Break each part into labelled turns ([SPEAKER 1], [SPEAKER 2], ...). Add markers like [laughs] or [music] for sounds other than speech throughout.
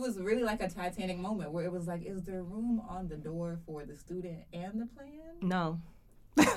[SPEAKER 1] it was really like a Titanic moment where it was like, is there room on the door for the student and the plan?
[SPEAKER 2] No. [laughs]
[SPEAKER 1] Hello,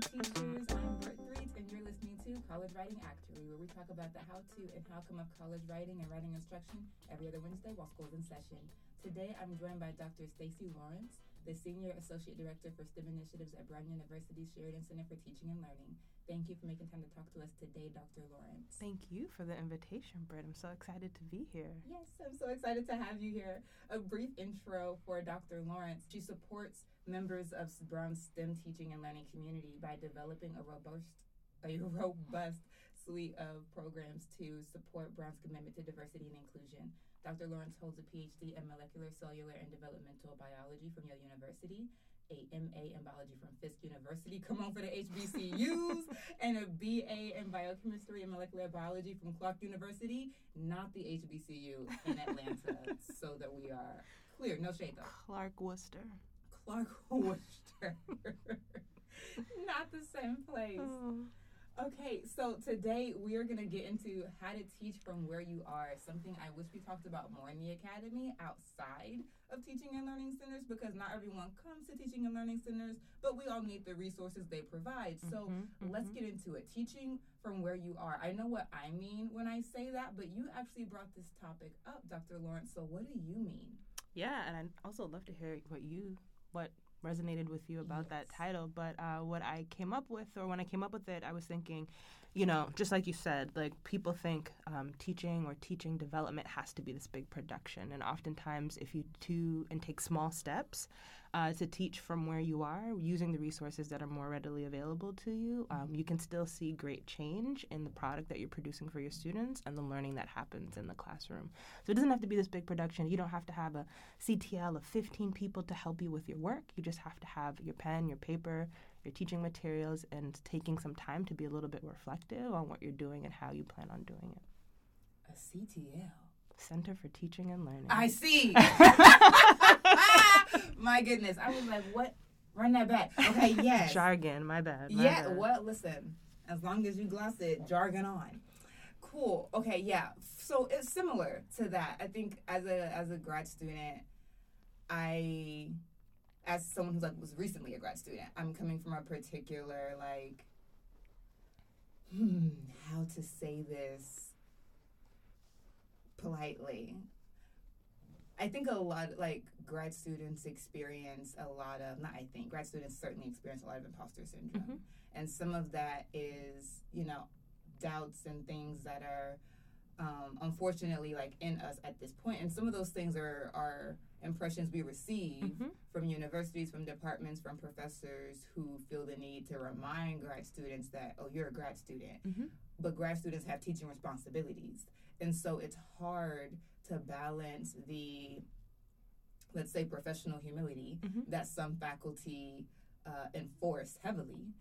[SPEAKER 1] teachers. I'm Britt Threet, and you're listening to College Writing Actually, where we talk about the how to and how come of college writing and writing instruction every other Wednesday while school's in session. Today, I'm joined by Dr. Stacey Lawrence, the Senior Associate Director for STEM Initiatives at Brown University's Sheridan Center for Teaching and Learning. Thank you for making time to talk to us today, Dr. Lawrence.
[SPEAKER 2] Thank you for the invitation, Britt. I'm so excited to be here.
[SPEAKER 1] Yes, I'm so excited to have you here. A brief intro for Dr. Lawrence. She supports members of Brown's STEM teaching and learning community by developing a robust, a [laughs] robust suite of programs to support Brown's commitment to diversity and inclusion. Dr. Lawrence holds a PhD in molecular, cellular, and developmental biology from Yale University, a MA in biology from Fisk University, [laughs] come on for the HBCUs, [laughs] and a BA in biochemistry and molecular biology from Clark University, not the HBCU in Atlanta, [laughs] so that we are clear. No shade though.
[SPEAKER 2] Clark Worcester.
[SPEAKER 1] Clark Worcester. not the same place.
[SPEAKER 2] Oh.
[SPEAKER 1] Okay, so today we are going to get into how to teach from where you are. Something I wish we talked about more in the academy outside of teaching and learning centers because not everyone comes to teaching and learning centers, but we all need the resources they provide. So
[SPEAKER 2] Mhm,
[SPEAKER 1] let's
[SPEAKER 2] mhm.
[SPEAKER 1] get into it. Teaching from where you are. I know what I mean when I say that, but you actually brought this topic up, Dr. Lawrence. So what do you mean?
[SPEAKER 2] Yeah, and I'd also love to hear what you what resonated with you about that title. But uh, what I came up with, or when I came up with it, I was thinking, you know, just like you said, like people think um, teaching or teaching development has to be this big production, and oftentimes, if you do and take small steps uh, to teach from where you are, using the resources that are more readily available to you, um, you can still see great change in the product that you're producing for your students and the learning that happens in the classroom. So it doesn't have to be this big production. You don't have to have a CTL of 15 people to help you with your work. You just have to have your pen, your paper, your teaching materials, and taking some time to be a little bit reflective on what you're doing and how you plan on doing it.
[SPEAKER 1] A CTL.
[SPEAKER 2] Center for Teaching and Learning.
[SPEAKER 1] I see. [laughs] [laughs] My goodness. I was like, what? Run that back. Okay, [laughs] yes.
[SPEAKER 2] Jargon, my bad. my
[SPEAKER 1] yeah,
[SPEAKER 2] bad.
[SPEAKER 1] well, listen, as long as you gloss it, jargon on. Cool. Okay, yeah. So it's similar to that. I think as a as a grad student, I as someone who's like was recently a grad student, I'm coming from a particular like hmm, how to say this politely. I think a lot like grad students experience a lot of not I think grad students certainly experience a lot of imposter syndrome.
[SPEAKER 2] Mhm.
[SPEAKER 1] And some of that is, you know, doubts and things that are um, unfortunately like in us at this point. And some of those things are are impressions we receive
[SPEAKER 2] Mhm.
[SPEAKER 1] from universities, from departments, from professors who feel the need to remind grad students that, oh, you're a grad student.
[SPEAKER 2] Mhm.
[SPEAKER 1] But grad students have teaching responsibilities. And so it's hard to balance the, let's say, professional humility
[SPEAKER 2] Mhm.
[SPEAKER 1] that some faculty uh, enforce heavily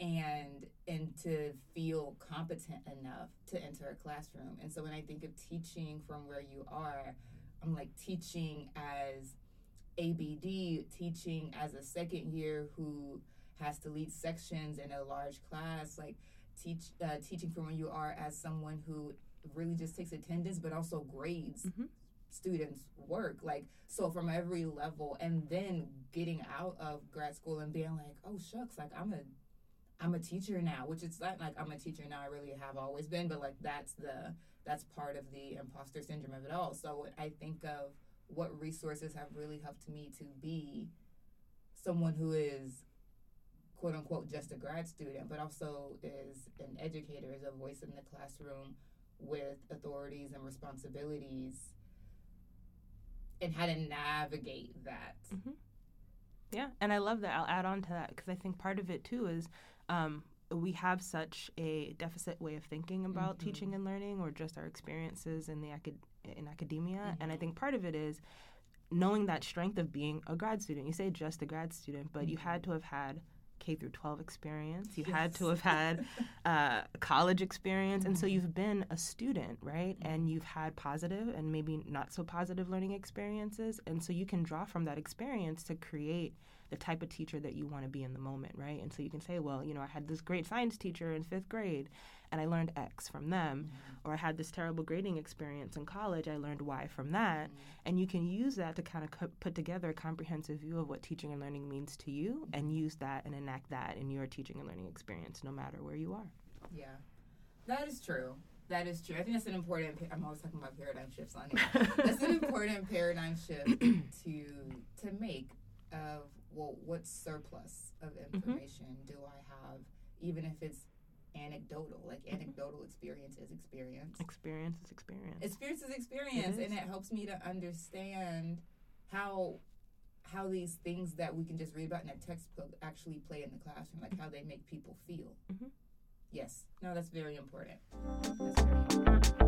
[SPEAKER 1] and and to feel competent enough to enter a classroom. And so when I think of teaching from where you are, I'm like teaching as ABD, teaching as a second year who has to lead sections in a large class, like teach uh, teaching from where you are as someone who really just takes attendance but also grades
[SPEAKER 2] Mhm.
[SPEAKER 1] students work like so from every level and then getting out of grad school and being like oh shucks like i'm a i'm a teacher now which it's not like i'm a teacher now i really have always been but like that's the that's part of the imposter syndrome of it all so i think of what resources have really helped me to be someone who is quote unquote just a grad student but also is an educator is a voice in the classroom with authorities and responsibilities and how to navigate that.
[SPEAKER 2] Yeah, and I love that. I'll add on to that because I think part of it too is um, we have such a deficit way of thinking about
[SPEAKER 1] Mhm.
[SPEAKER 2] teaching and learning, or just our experiences in the acad- in academia. And I
[SPEAKER 1] Mhm.
[SPEAKER 2] think part of it is knowing that strength of being a grad student. You say just a grad student, but you had to have had K through 12 experience. You had to have had uh, college experience, and so
[SPEAKER 1] Mhm.
[SPEAKER 2] you've been a student, right? And you've had positive and maybe not so positive learning experiences, and so you can draw from that experience to create the type of teacher that you want to be in the moment, right? And so you can say, well, you know, I had this great science teacher in fifth grade and I learned X from them, mm-hmm. or I had this terrible grading experience in college, I learned Y from that. Mm-hmm. And you can use that to kind of co- put together a comprehensive view of what teaching and learning means to you and mm-hmm. use that and enact that in your teaching and learning experience, no matter where you are.
[SPEAKER 1] Yeah, that is true. That is true. I think that's an important. I'm always talking about paradigm shifts on here. [laughs] that's an important paradigm shift to to make of well, what surplus of mm-hmm. information mm-hmm. do I have, even if it's anecdotal. Like mm-hmm. anecdotal experience is experience.
[SPEAKER 2] Experience is experience.
[SPEAKER 1] Experience is experience, it is. and it helps me to understand how how these things that we can just read about in a textbook actually play in the classroom, like how they make people feel. Mm-hmm. Yes, no, that's very important. That's very important.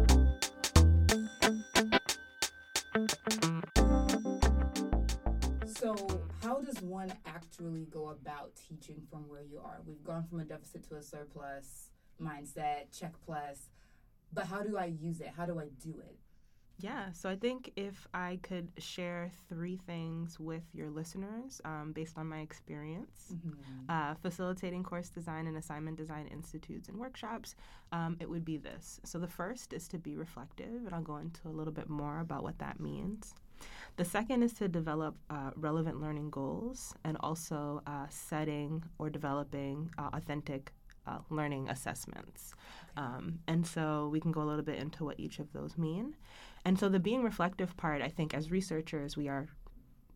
[SPEAKER 1] So, how does one actually go about teaching from where you are? We've gone from a deficit to a surplus mindset, check plus, but how do I use it? How do I do it?
[SPEAKER 2] Yeah, so I think if I could share three things with your listeners um, based on my experience mm-hmm. uh, facilitating course design and assignment design institutes and workshops, um, it would be this. So the first is to be reflective, and I'll go into a little bit more about what that means. The second is to develop uh, relevant learning goals and also uh, setting or developing uh, authentic uh, learning assessments. Um, and so we can go a little bit into what each of those mean. And so the being reflective part, I think, as researchers, we are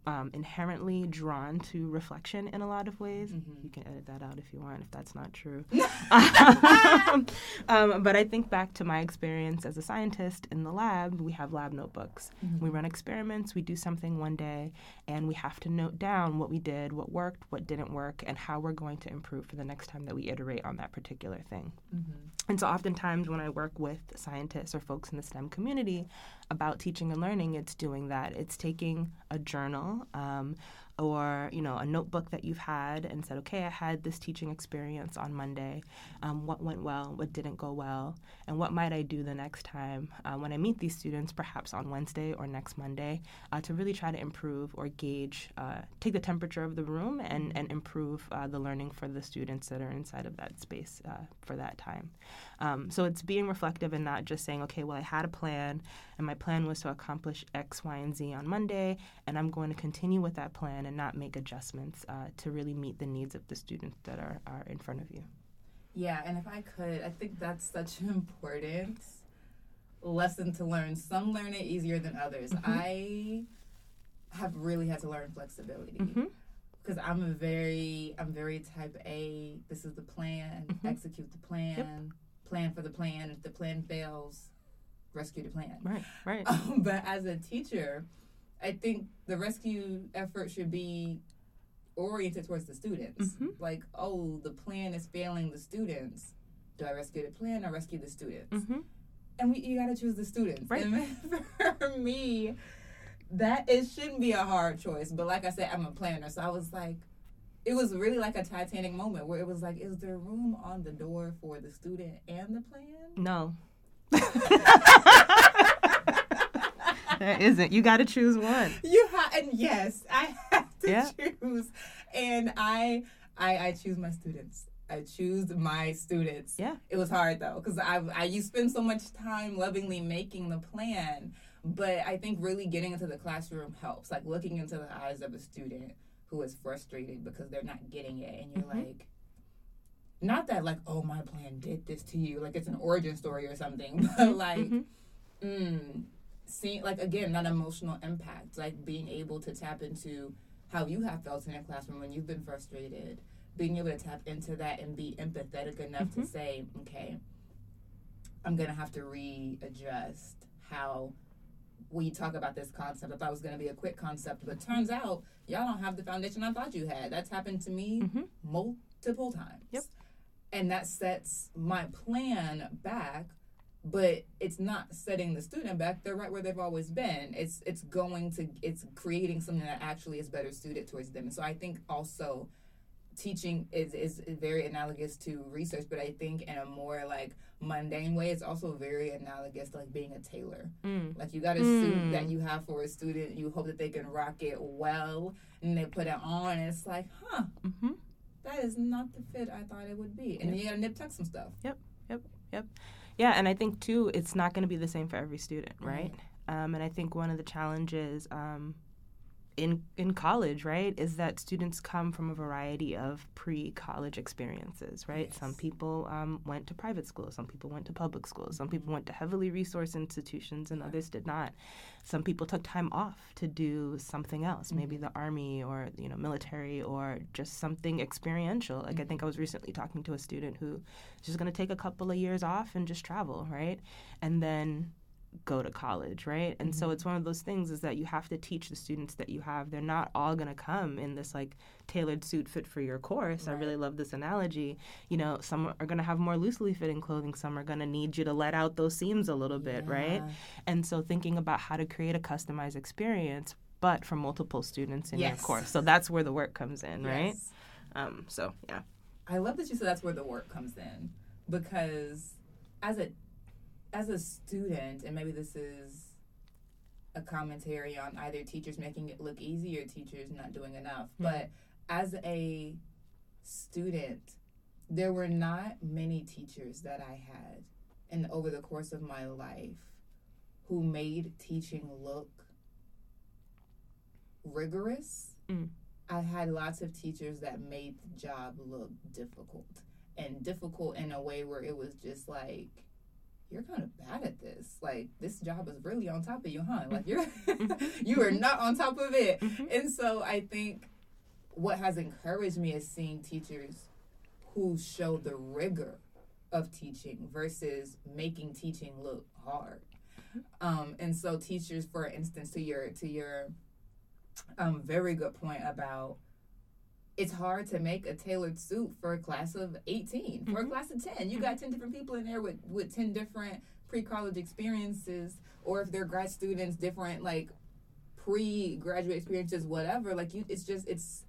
[SPEAKER 2] um, inherently drawn to reflection in a lot of ways. Mm-hmm. You can edit that out if you want, if that's not true. [laughs] [laughs] um, but I think back to my experience as a scientist in the lab. We have lab notebooks. Mm-hmm. We run experiments. We do something one day, and we have to note down what we did, what worked, what didn't work, and how we're going to improve for the next time that we iterate on that particular thing. Mm-hmm. And so, oftentimes, when I work with scientists or folks in the STEM community about teaching and learning, it's doing that. It's taking a journal um, or you know a notebook that you've had and said okay i had this teaching experience on monday. Um, what went well? What didn't go well? And what might i do the next time uh, when i meet these students perhaps on wednesday or next monday uh, to really try to improve or gauge uh, take the temperature of the room and, and improve uh, the learning for the students that are inside of that space uh, for that time um, so it's being reflective and not just saying okay well i had a plan and my plan was to accomplish x y and z on monday and i'm going to continue with that plan and not make adjustments uh, to really meet the needs of the students that are, are in front of you.
[SPEAKER 1] Yeah, and if I could, I think that's such an important lesson to learn. Some learn it easier than others. Mm-hmm. I have really had to learn flexibility. Because mm-hmm. I'm a very, I'm very type A. This is the plan. Mm-hmm. Execute the plan. Yep. Plan for the plan. If the plan fails, rescue the plan.
[SPEAKER 2] Right, right. [laughs]
[SPEAKER 1] Um, but as a teacher, I think the rescue effort should be oriented towards the students. Mm-hmm. Like, oh, the plan is failing the students. Do I rescue the plan or rescue the students? Mm-hmm. And we, you got to choose the students. Right. And [laughs] for me, that it shouldn't be a hard choice. But like I said, I'm a planner, so I was like, it was really like a Titanic moment where it was like, is there room on the door for the student and the plan?
[SPEAKER 2] No. [laughs] there isn't. You got to choose one.
[SPEAKER 1] You have, and yes, I have to yeah. choose, and I, I, I choose my students. I choose my students.
[SPEAKER 2] Yeah.
[SPEAKER 1] It was hard though, because I, I, you spend so much time lovingly making the plan, but I think really getting into the classroom helps. Like looking into the eyes of a student who is frustrated because they're not getting it, and you're mm-hmm. like not that like oh my plan did this to you like it's an origin story or something [laughs] but like mm-hmm. mm, seeing like again that emotional impact like being able to tap into how you have felt in a classroom when you've been frustrated being able to tap into that and be empathetic enough mm-hmm. to say okay i'm gonna have to readjust how we talk about this concept i thought it was gonna be a quick concept but turns out y'all don't have the foundation i thought you had. That's happened to me mm-hmm. multiple times.
[SPEAKER 2] Yep.
[SPEAKER 1] And that sets my plan back but it's not setting the student back. They're right where they've always been. It's it's going to it's creating something that actually is better suited towards them. And so i think also teaching is, is very analogous to research, but I think in a more like mundane way, it's also very analogous to like being a tailor.
[SPEAKER 2] Mm.
[SPEAKER 1] Like you got a
[SPEAKER 2] Mm.
[SPEAKER 1] suit that you have for a student, you hope that they can rock it well, and they put it on, and it's like, huh,
[SPEAKER 2] hmm
[SPEAKER 1] that is not the fit I thought it would be. And then you gotta nip tuck some stuff. Yep, yep, yep.
[SPEAKER 2] Yeah, and I think too, it's not going to be the same for every student,
[SPEAKER 1] Mm-hmm.
[SPEAKER 2] right? Um, and I think one of the challenges um, in in college, right, is that students come from a variety of pre-college experiences, right? Some people um, went to private schools, some people went to public schools, some people mm-hmm. went to heavily resourced institutions, and others did not. Some people took time off to do something else, maybe mm-hmm. the army or you know military or just something experiential. Like I mm-hmm. think I was recently talking to a student who is just going to take a couple of years off and just travel, right? And then go to college, right? And so it's one of those things is that you have to teach the students that you have. They're not all going to come in this like tailored suit fit for your course. I really love this analogy. You know, some are going to have more loosely fitting clothing, some are going to need you to let out those seams a little bit, right? And so thinking about how to create a customized experience but for multiple students in your course. So that's where the work comes in, right?
[SPEAKER 1] Yes.
[SPEAKER 2] Um so yeah.
[SPEAKER 1] I love that you said that's where the work comes in because as a as a student, and maybe this is a commentary on either teachers making it look easy or teachers not doing enough. But as a student, there were not many teachers that I had, and over the course of my life, who made teaching look rigorous.
[SPEAKER 2] Mm.
[SPEAKER 1] I had lots of teachers that made the job look difficult and difficult in a way where it was just like you're kind of bad at this. Like this job is really on top of you, huh? Like you're [laughs] you are not on top of it.
[SPEAKER 2] Mhm.
[SPEAKER 1] And so I think what has encouraged me is seeing teachers who show the rigor of teaching versus making teaching look hard. Um, and so teachers, for instance, to your to your um, very good point about it's hard to make a tailored suit for a class of 18 for a
[SPEAKER 2] Mhm.
[SPEAKER 1] class of 10 you got 10 different people in there with with 10 different pre-college experiences or if they're grad students different like pre-graduate experiences whatever like you it's just it's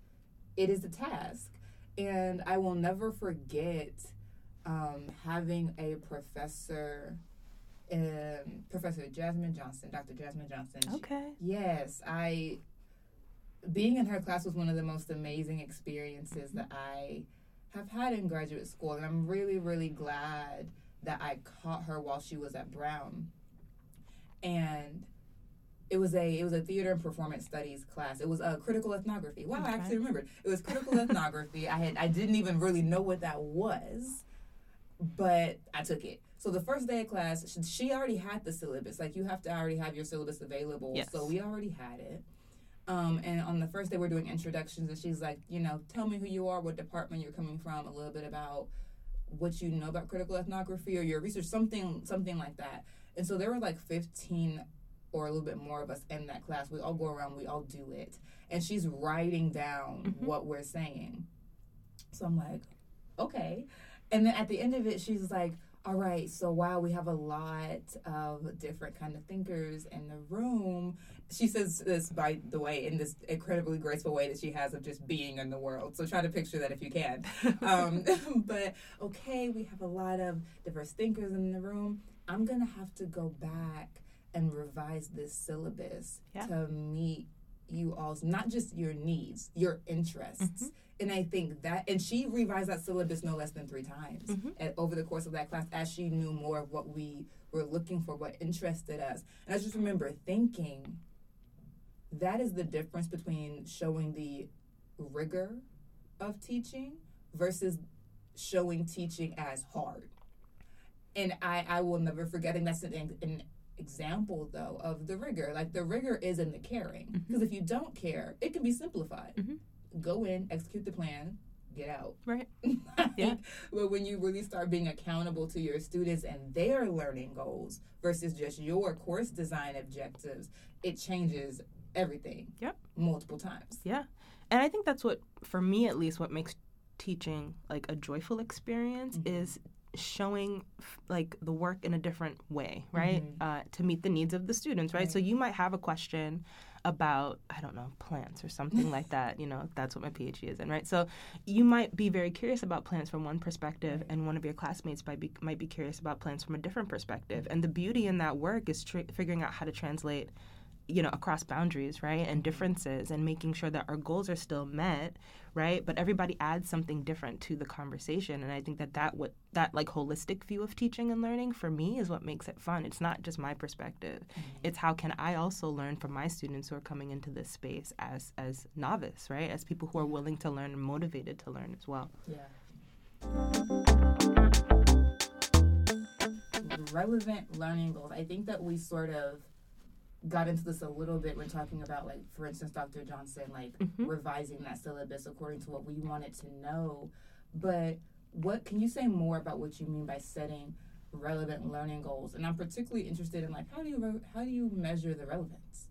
[SPEAKER 1] it is a task and i will never forget um, having a professor um, professor jasmine johnson dr jasmine johnson
[SPEAKER 2] Okay.
[SPEAKER 1] Yes, I being in her class was one of the most amazing experiences that I have had in graduate school and I'm really really glad that I caught her while she was at Brown. And it was a it was a theater and performance studies class. It was a critical ethnography. Wow, I actually remembered. It was critical [laughs] ethnography. I had I didn't even really know what that was, but I took it. So the first day of class, she- she already had the syllabus. Like you have to already have your syllabus available.
[SPEAKER 2] Yes.
[SPEAKER 1] So we already had it. Um, and on the first day, we're doing introductions, and she's like, you know, tell me who you are, what department you're coming from, a little bit about what you know about critical ethnography or your research, something, something like that. And so there were like 15 or a little bit more of us in that class. We all go around, we all do it, and she's writing down
[SPEAKER 2] Mhm.
[SPEAKER 1] what we're saying. So I'm like, okay. And then at the end of it, she's like, all right, so wow, we have a lot of different kind of thinkers in the room. She says this, by the way, in this incredibly graceful way that she has of just being in the world. So try to picture that if you can. [laughs] Um, [laughs] but okay, we have a lot of diverse thinkers in the room. I'm going to have to go back and revise this syllabus
[SPEAKER 2] Yeah.
[SPEAKER 1] to meet you all's, not just your needs, your interests.
[SPEAKER 2] Mhm.
[SPEAKER 1] And I think that, and she revised that syllabus no less than three times
[SPEAKER 2] Mhm.
[SPEAKER 1] at, over the course of that class as she knew more of what we were looking for, what interested us. And I just remember thinking that is the difference between showing the rigor of teaching versus showing teaching as hard. And I, I will never forget, and that's an, an example though of the rigor. Like the rigor is in the caring.
[SPEAKER 2] Mhm.
[SPEAKER 1] Because if you don't care, it can be simplified.
[SPEAKER 2] Mhm.
[SPEAKER 1] Go in, execute the plan, get out.
[SPEAKER 2] Right. [laughs] Yeah.
[SPEAKER 1] But when you really start being accountable to your students and their learning goals versus just your course design objectives, it changes everything.
[SPEAKER 2] Yep.
[SPEAKER 1] Multiple times.
[SPEAKER 2] Yeah. And I think that's what, for me at least, what makes teaching like a joyful experience
[SPEAKER 1] Mhm.
[SPEAKER 2] is showing like the work in a different way, right?
[SPEAKER 1] Mhm.
[SPEAKER 2] Uh, to meet the needs of the students, right?
[SPEAKER 1] Right.
[SPEAKER 2] So you might have a question about I don't know plants or something like that. You know, that's what my PhD is in, right? So you might be very curious about plants from one perspective,
[SPEAKER 1] Right.
[SPEAKER 2] and one of your classmates might be might be curious about plants from a different perspective. And the beauty in that work is tr- figuring out how to translate you know across boundaries right and mm-hmm. differences and making sure that our goals are still met right but everybody adds something different to the conversation and i think that that what that like holistic view of teaching and learning for me is what makes it fun. It's not just my perspective. Mm-hmm. It's how can i also learn from my students who are coming into this space as as novice right as people who are willing to learn and motivated to learn as well.
[SPEAKER 1] Yeah. Relevant learning goals. I think that we sort of got into this a little bit when talking about, like, for instance, Dr. Johnson, like
[SPEAKER 2] Mhm.
[SPEAKER 1] revising that syllabus according to what we wanted to know. But what can you say more about what you mean by setting relevant learning goals? And I'm particularly interested in like how do you re- how do you measure the relevance?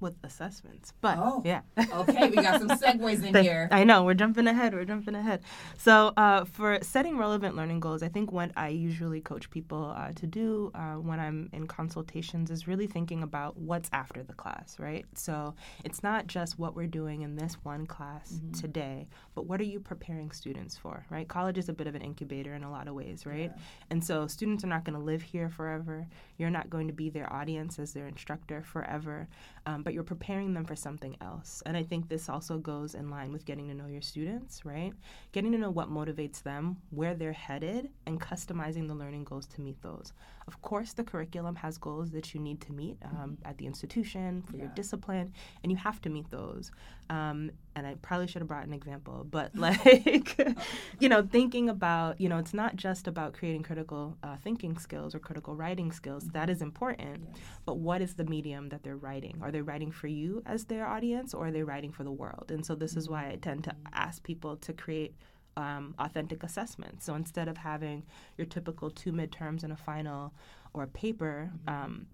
[SPEAKER 2] With assessments but
[SPEAKER 1] Oh.
[SPEAKER 2] yeah
[SPEAKER 1] Okay, we got some [laughs] segues in
[SPEAKER 2] The-
[SPEAKER 1] here.
[SPEAKER 2] I know we're jumping ahead. We're jumping ahead. So uh, for setting relevant learning goals, I think what I usually coach people uh, to do uh, when I'm in consultations is really thinking about what's after the class, right? So it's not just what we're doing in this one class today, but what are you preparing students for, right? College is a bit of an incubator in a lot of ways, right? And so students are not going to live here forever. You're not going to be their audience as their instructor forever, um, but you're preparing them for something else. And I think this also goes in line with getting to know your students, right? Getting to know what motivates them, where they're headed, and customizing the learning goals to meet those. Of course, the curriculum has goals that you need to meet um, at the institution for your discipline, and you have to meet those. Um, and I probably should have brought an example, but [laughs] like, you know, thinking about, you know, it's not just about creating critical uh, thinking skills or critical writing skills. That is important,
[SPEAKER 1] Yes.
[SPEAKER 2] but what is the medium that they're writing? Are they writing for you as their audience, or are they writing for the world? And so this is why I tend to ask people to create um, authentic assessments. So instead of having your typical two midterms and a final or a paper. Um,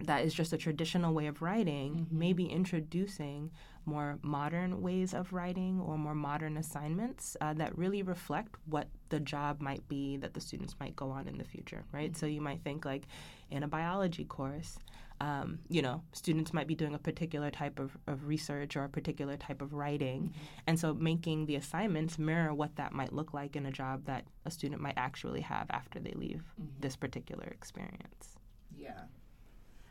[SPEAKER 2] that is just a traditional way of writing, maybe introducing more modern ways of writing or more modern assignments uh, that really reflect what the job might be that the students might go on in the future, right? So you might think like in a biology course, um, you know, students might be doing a particular type of, of research or a particular type of writing. And so making the assignments mirror what that might look like in a job that a student might actually have after they leave this particular experience.
[SPEAKER 1] Yeah.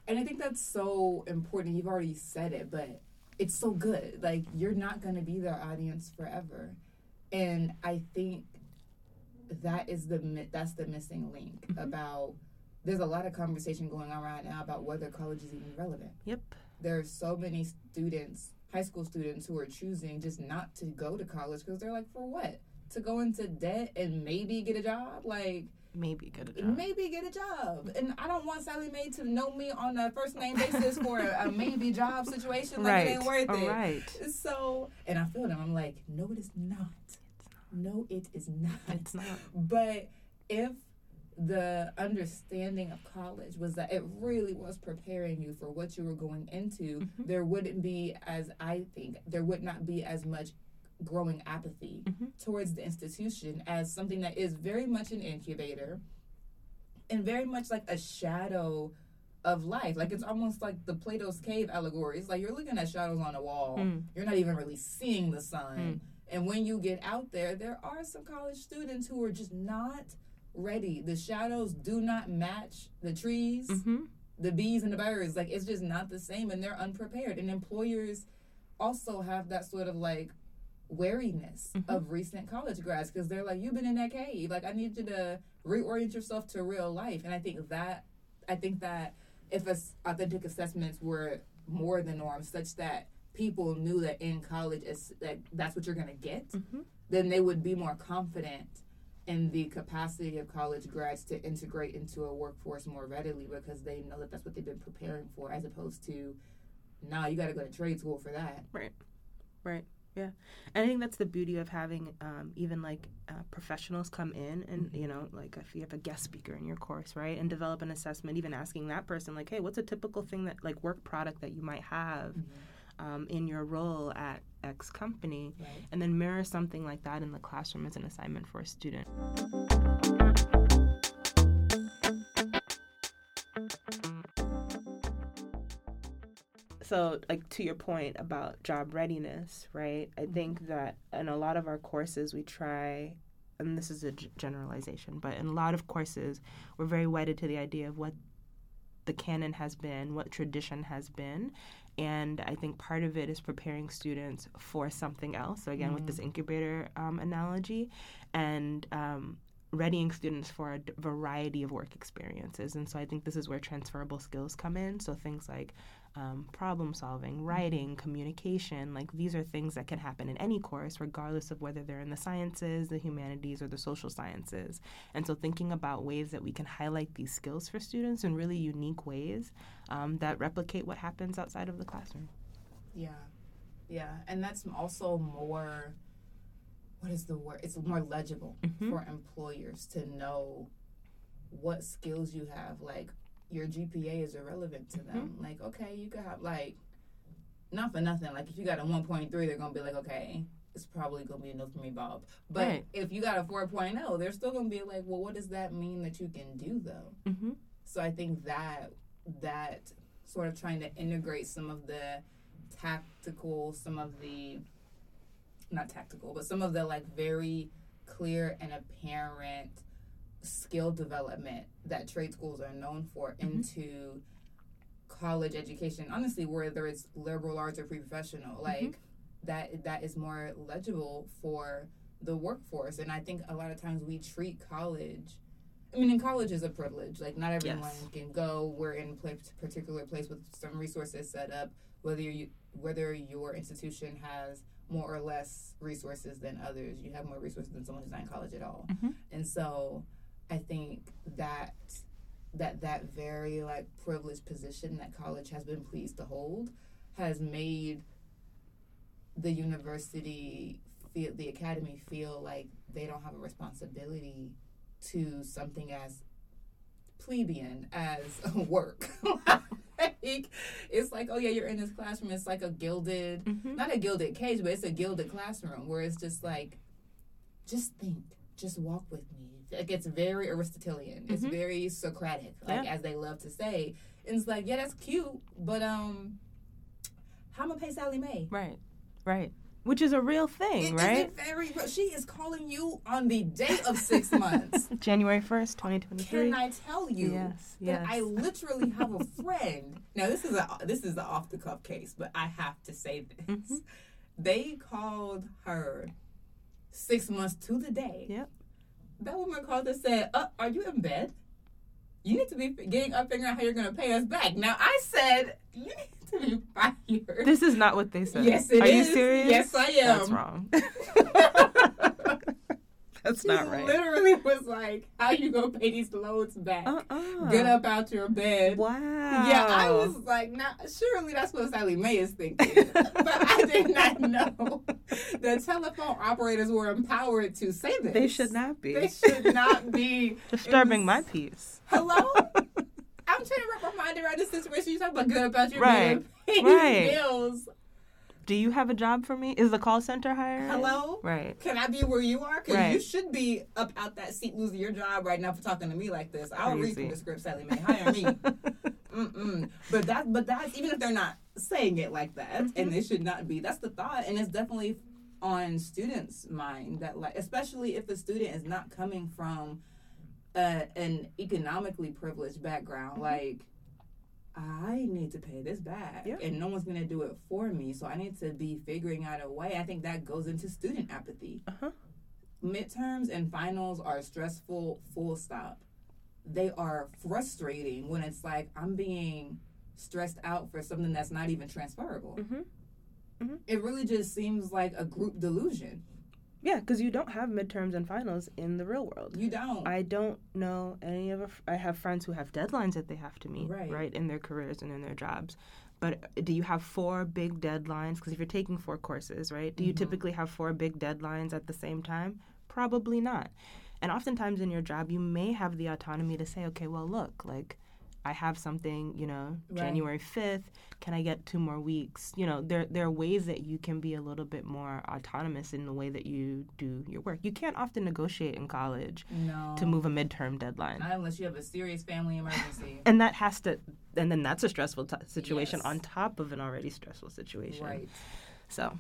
[SPEAKER 1] And I think that's so important. You've already said it, but it's so good. Like you're not going to be their audience forever. And I think that is the that's the missing link mm-hmm. about there's a lot of conversation going on right now about whether college is even relevant.
[SPEAKER 2] Yep.
[SPEAKER 1] There are so many students, high school students who are choosing just not to go to college because they're like for what? To go into debt and maybe get a job? Like
[SPEAKER 2] Maybe get a job.
[SPEAKER 1] maybe get a job. And I don't want Sallie Mae to know me on a first name basis for a, a maybe job situation. Like
[SPEAKER 2] right.
[SPEAKER 1] it ain't worth
[SPEAKER 2] All
[SPEAKER 1] it.
[SPEAKER 2] right.
[SPEAKER 1] So, and I feel them. I'm like, no, it is not. No, it is not.
[SPEAKER 2] It's not.
[SPEAKER 1] But if the understanding of college was that it really was preparing you for what you were going into,
[SPEAKER 2] Mm-hmm.
[SPEAKER 1] there wouldn't be, as I think, there would not be as much growing apathy
[SPEAKER 2] Mm-hmm.
[SPEAKER 1] towards the institution as something that is very much an incubator and very much like a shadow of life. Like it's almost like the Plato's cave allegory. It's like you're looking at shadows on a wall.
[SPEAKER 2] Mm.
[SPEAKER 1] You're not even really seeing the sun. And when you get out there, there are some college students who are just not ready. The shadows do not match the trees,
[SPEAKER 2] Mm-hmm.
[SPEAKER 1] the bees and the birds. Like it's just not the same and they're unprepared. And employers also have that sort of like wariness mm-hmm. of recent college grads because they're like, You've been in that cave. Like I need you to reorient yourself to real life. And I think that I think that if authentic assessments were more the norm, such that people knew that in college is that that's what you're gonna get, mm-hmm. then they would be more confident in the capacity of college grads to integrate into a workforce more readily because they know that that's what they've been preparing for, as opposed to, nah, you got to go to trade school for that.
[SPEAKER 2] Right. Right. Yeah. And I think that's the beauty of having um, even like uh, professionals come in and, you know, like if you have a guest speaker in your course, right, and develop an assessment, even asking that person, like, hey, what's a typical thing that, like, work product that you might have um, in your role at X company,
[SPEAKER 1] Right.
[SPEAKER 2] and then mirror something like that in the classroom as an assignment for a student. Also like to your point about job readiness, right? I think that in a lot of our courses we try and this is a g- generalization, but in a lot of courses we're very wedded to the idea of what the canon has been, what tradition has been, and I think part of it is preparing students for something else. So again, with this incubator um, analogy, and um, readying students for a variety of work experiences. And so I think this is where transferable skills come in. So things like um, problem solving, writing, communication, like these are things that can happen in any course, regardless of whether they're in the sciences, the humanities, or the social sciences. And so thinking about ways that we can highlight these skills for students in really unique ways um, that replicate what happens outside of the classroom.
[SPEAKER 1] Yeah, yeah, and that's also more. What is the word? It's more legible
[SPEAKER 2] Mhm.
[SPEAKER 1] for employers to know what skills you have. Like your GPA is irrelevant to them. Like, okay, you could have like, not for nothing. Like if you got a one point three, they're gonna be like, okay, it's probably gonna be enough for me, Bob. But
[SPEAKER 2] Right.
[SPEAKER 1] if you got a 4.0, they're still gonna be like, well, what does that mean that you can do though?
[SPEAKER 2] Mm-hmm.
[SPEAKER 1] So I think that that sort of trying to integrate some of the tactical, some of the not tactical, but some of the like very clear and apparent skill development that trade schools are known for into college education. Honestly, whether it's liberal arts or pre-professional, like that that is more legible for the workforce. And I think a lot of times we treat college I mean, in college is a privilege. Like, not everyone
[SPEAKER 2] Yes.
[SPEAKER 1] can go. We're in a particular place with some resources set up. Whether you whether your institution has more or less resources than others, you have more resources than someone who's not in college at all.
[SPEAKER 2] Mhm.
[SPEAKER 1] And so, I think that that that very like privileged position that college has been pleased to hold has made the university feel the academy feel like they don't have a responsibility to something as plebeian as [laughs] work. [laughs] like, it's like, oh yeah, you're in this classroom. It's like a gilded,
[SPEAKER 2] Mm-hmm.
[SPEAKER 1] not a gilded cage, but it's a gilded classroom where it's just like, just think, just walk with me. Like gets very Aristotelian. It's
[SPEAKER 2] Mhm.
[SPEAKER 1] very Socratic, like as they love to say. And it's like, yeah, that's cute, but um, how am I pay Sallie Mae?
[SPEAKER 2] Right, right. Which is a real thing,
[SPEAKER 1] It
[SPEAKER 2] right?
[SPEAKER 1] very. She is calling you on the day of six [laughs] months.
[SPEAKER 2] January 1st, 2023.
[SPEAKER 1] Can I tell you
[SPEAKER 2] Yes,
[SPEAKER 1] that
[SPEAKER 2] yes.
[SPEAKER 1] I literally have a [laughs] friend? Now this is a this is an off the cuff case, but I have to say this.
[SPEAKER 2] Mhm.
[SPEAKER 1] They called her six months to the day.
[SPEAKER 2] Yep.
[SPEAKER 1] That woman called and said, uh, "Are you in bed? You need to be getting up, figuring out how you're going to pay us back." Now I said, "You need to be fired."
[SPEAKER 2] This is not what they said.
[SPEAKER 1] Yes, it
[SPEAKER 2] Are you serious?
[SPEAKER 1] Yes, I am.
[SPEAKER 2] That's wrong. [laughs] [laughs] That's not right.
[SPEAKER 1] literally [laughs] was like, "How you gonna pay these loads back?
[SPEAKER 2] Uh-uh.
[SPEAKER 1] Get up out your bed."
[SPEAKER 2] Wow.
[SPEAKER 1] Yeah, I was like, nah, surely that's what Sallie Mae is thinking. but I did not [laughs] know the telephone operators were empowered to say this.
[SPEAKER 2] They should not be.
[SPEAKER 1] They should not be [laughs]
[SPEAKER 2] Disturbing my peace.
[SPEAKER 1] Hello? I'm trying to wrap my mind around this situation. You talk about good about your
[SPEAKER 2] Right,
[SPEAKER 1] bed, paying
[SPEAKER 2] right.
[SPEAKER 1] bills.
[SPEAKER 2] Do you have a job for me? Is the call center hiring?
[SPEAKER 1] Hello?
[SPEAKER 2] Right.
[SPEAKER 1] Can I be where you are? Because
[SPEAKER 2] Right.
[SPEAKER 1] you should be up out that seat losing your job right now for talking to me like this. I'll read
[SPEAKER 2] Crazy.
[SPEAKER 1] from the script, Sallie Mae. Hire me. [laughs] Mm-mm. But that, but that's even if they're not saying it like that, and they should not be. That's the thought, and it's definitely on students' mind that, like, especially if the student is not coming from uh, an economically privileged background, like. I need to pay this back,
[SPEAKER 2] Yeah.
[SPEAKER 1] and no one's gonna do it for me. So I need to be figuring out a way. I think that goes into student apathy.
[SPEAKER 2] Uh-huh.
[SPEAKER 1] Midterms and finals are stressful. Full stop. They are frustrating when it's like I'm being stressed out for something that's not even transferable.
[SPEAKER 2] Mhm.
[SPEAKER 1] It really just seems like a group delusion.
[SPEAKER 2] Yeah, because you don't have midterms and finals in the real world.
[SPEAKER 1] You don't.
[SPEAKER 2] I don't know any of. A, I have friends who have deadlines that they have to meet,
[SPEAKER 1] Right.
[SPEAKER 2] in their careers and in their jobs. But do you have four big deadlines? Because if you're taking four courses, right, do you
[SPEAKER 1] Mhm.
[SPEAKER 2] typically have four big deadlines at the same time? Probably not. And oftentimes in your job, you may have the autonomy to say, okay, well, look, like I have something, you know,
[SPEAKER 1] Right.
[SPEAKER 2] January 5th. Can I get two more weeks? You know, there, there are ways that you can be a little bit more autonomous in the way that you do your work. You can't often negotiate in college
[SPEAKER 1] No.
[SPEAKER 2] to move a midterm deadline.
[SPEAKER 1] Not unless you have a serious family emergency. [laughs]
[SPEAKER 2] and that has to, and then that's a stressful t- situation
[SPEAKER 1] Yes.
[SPEAKER 2] on top of an already stressful situation.
[SPEAKER 1] right.
[SPEAKER 2] So,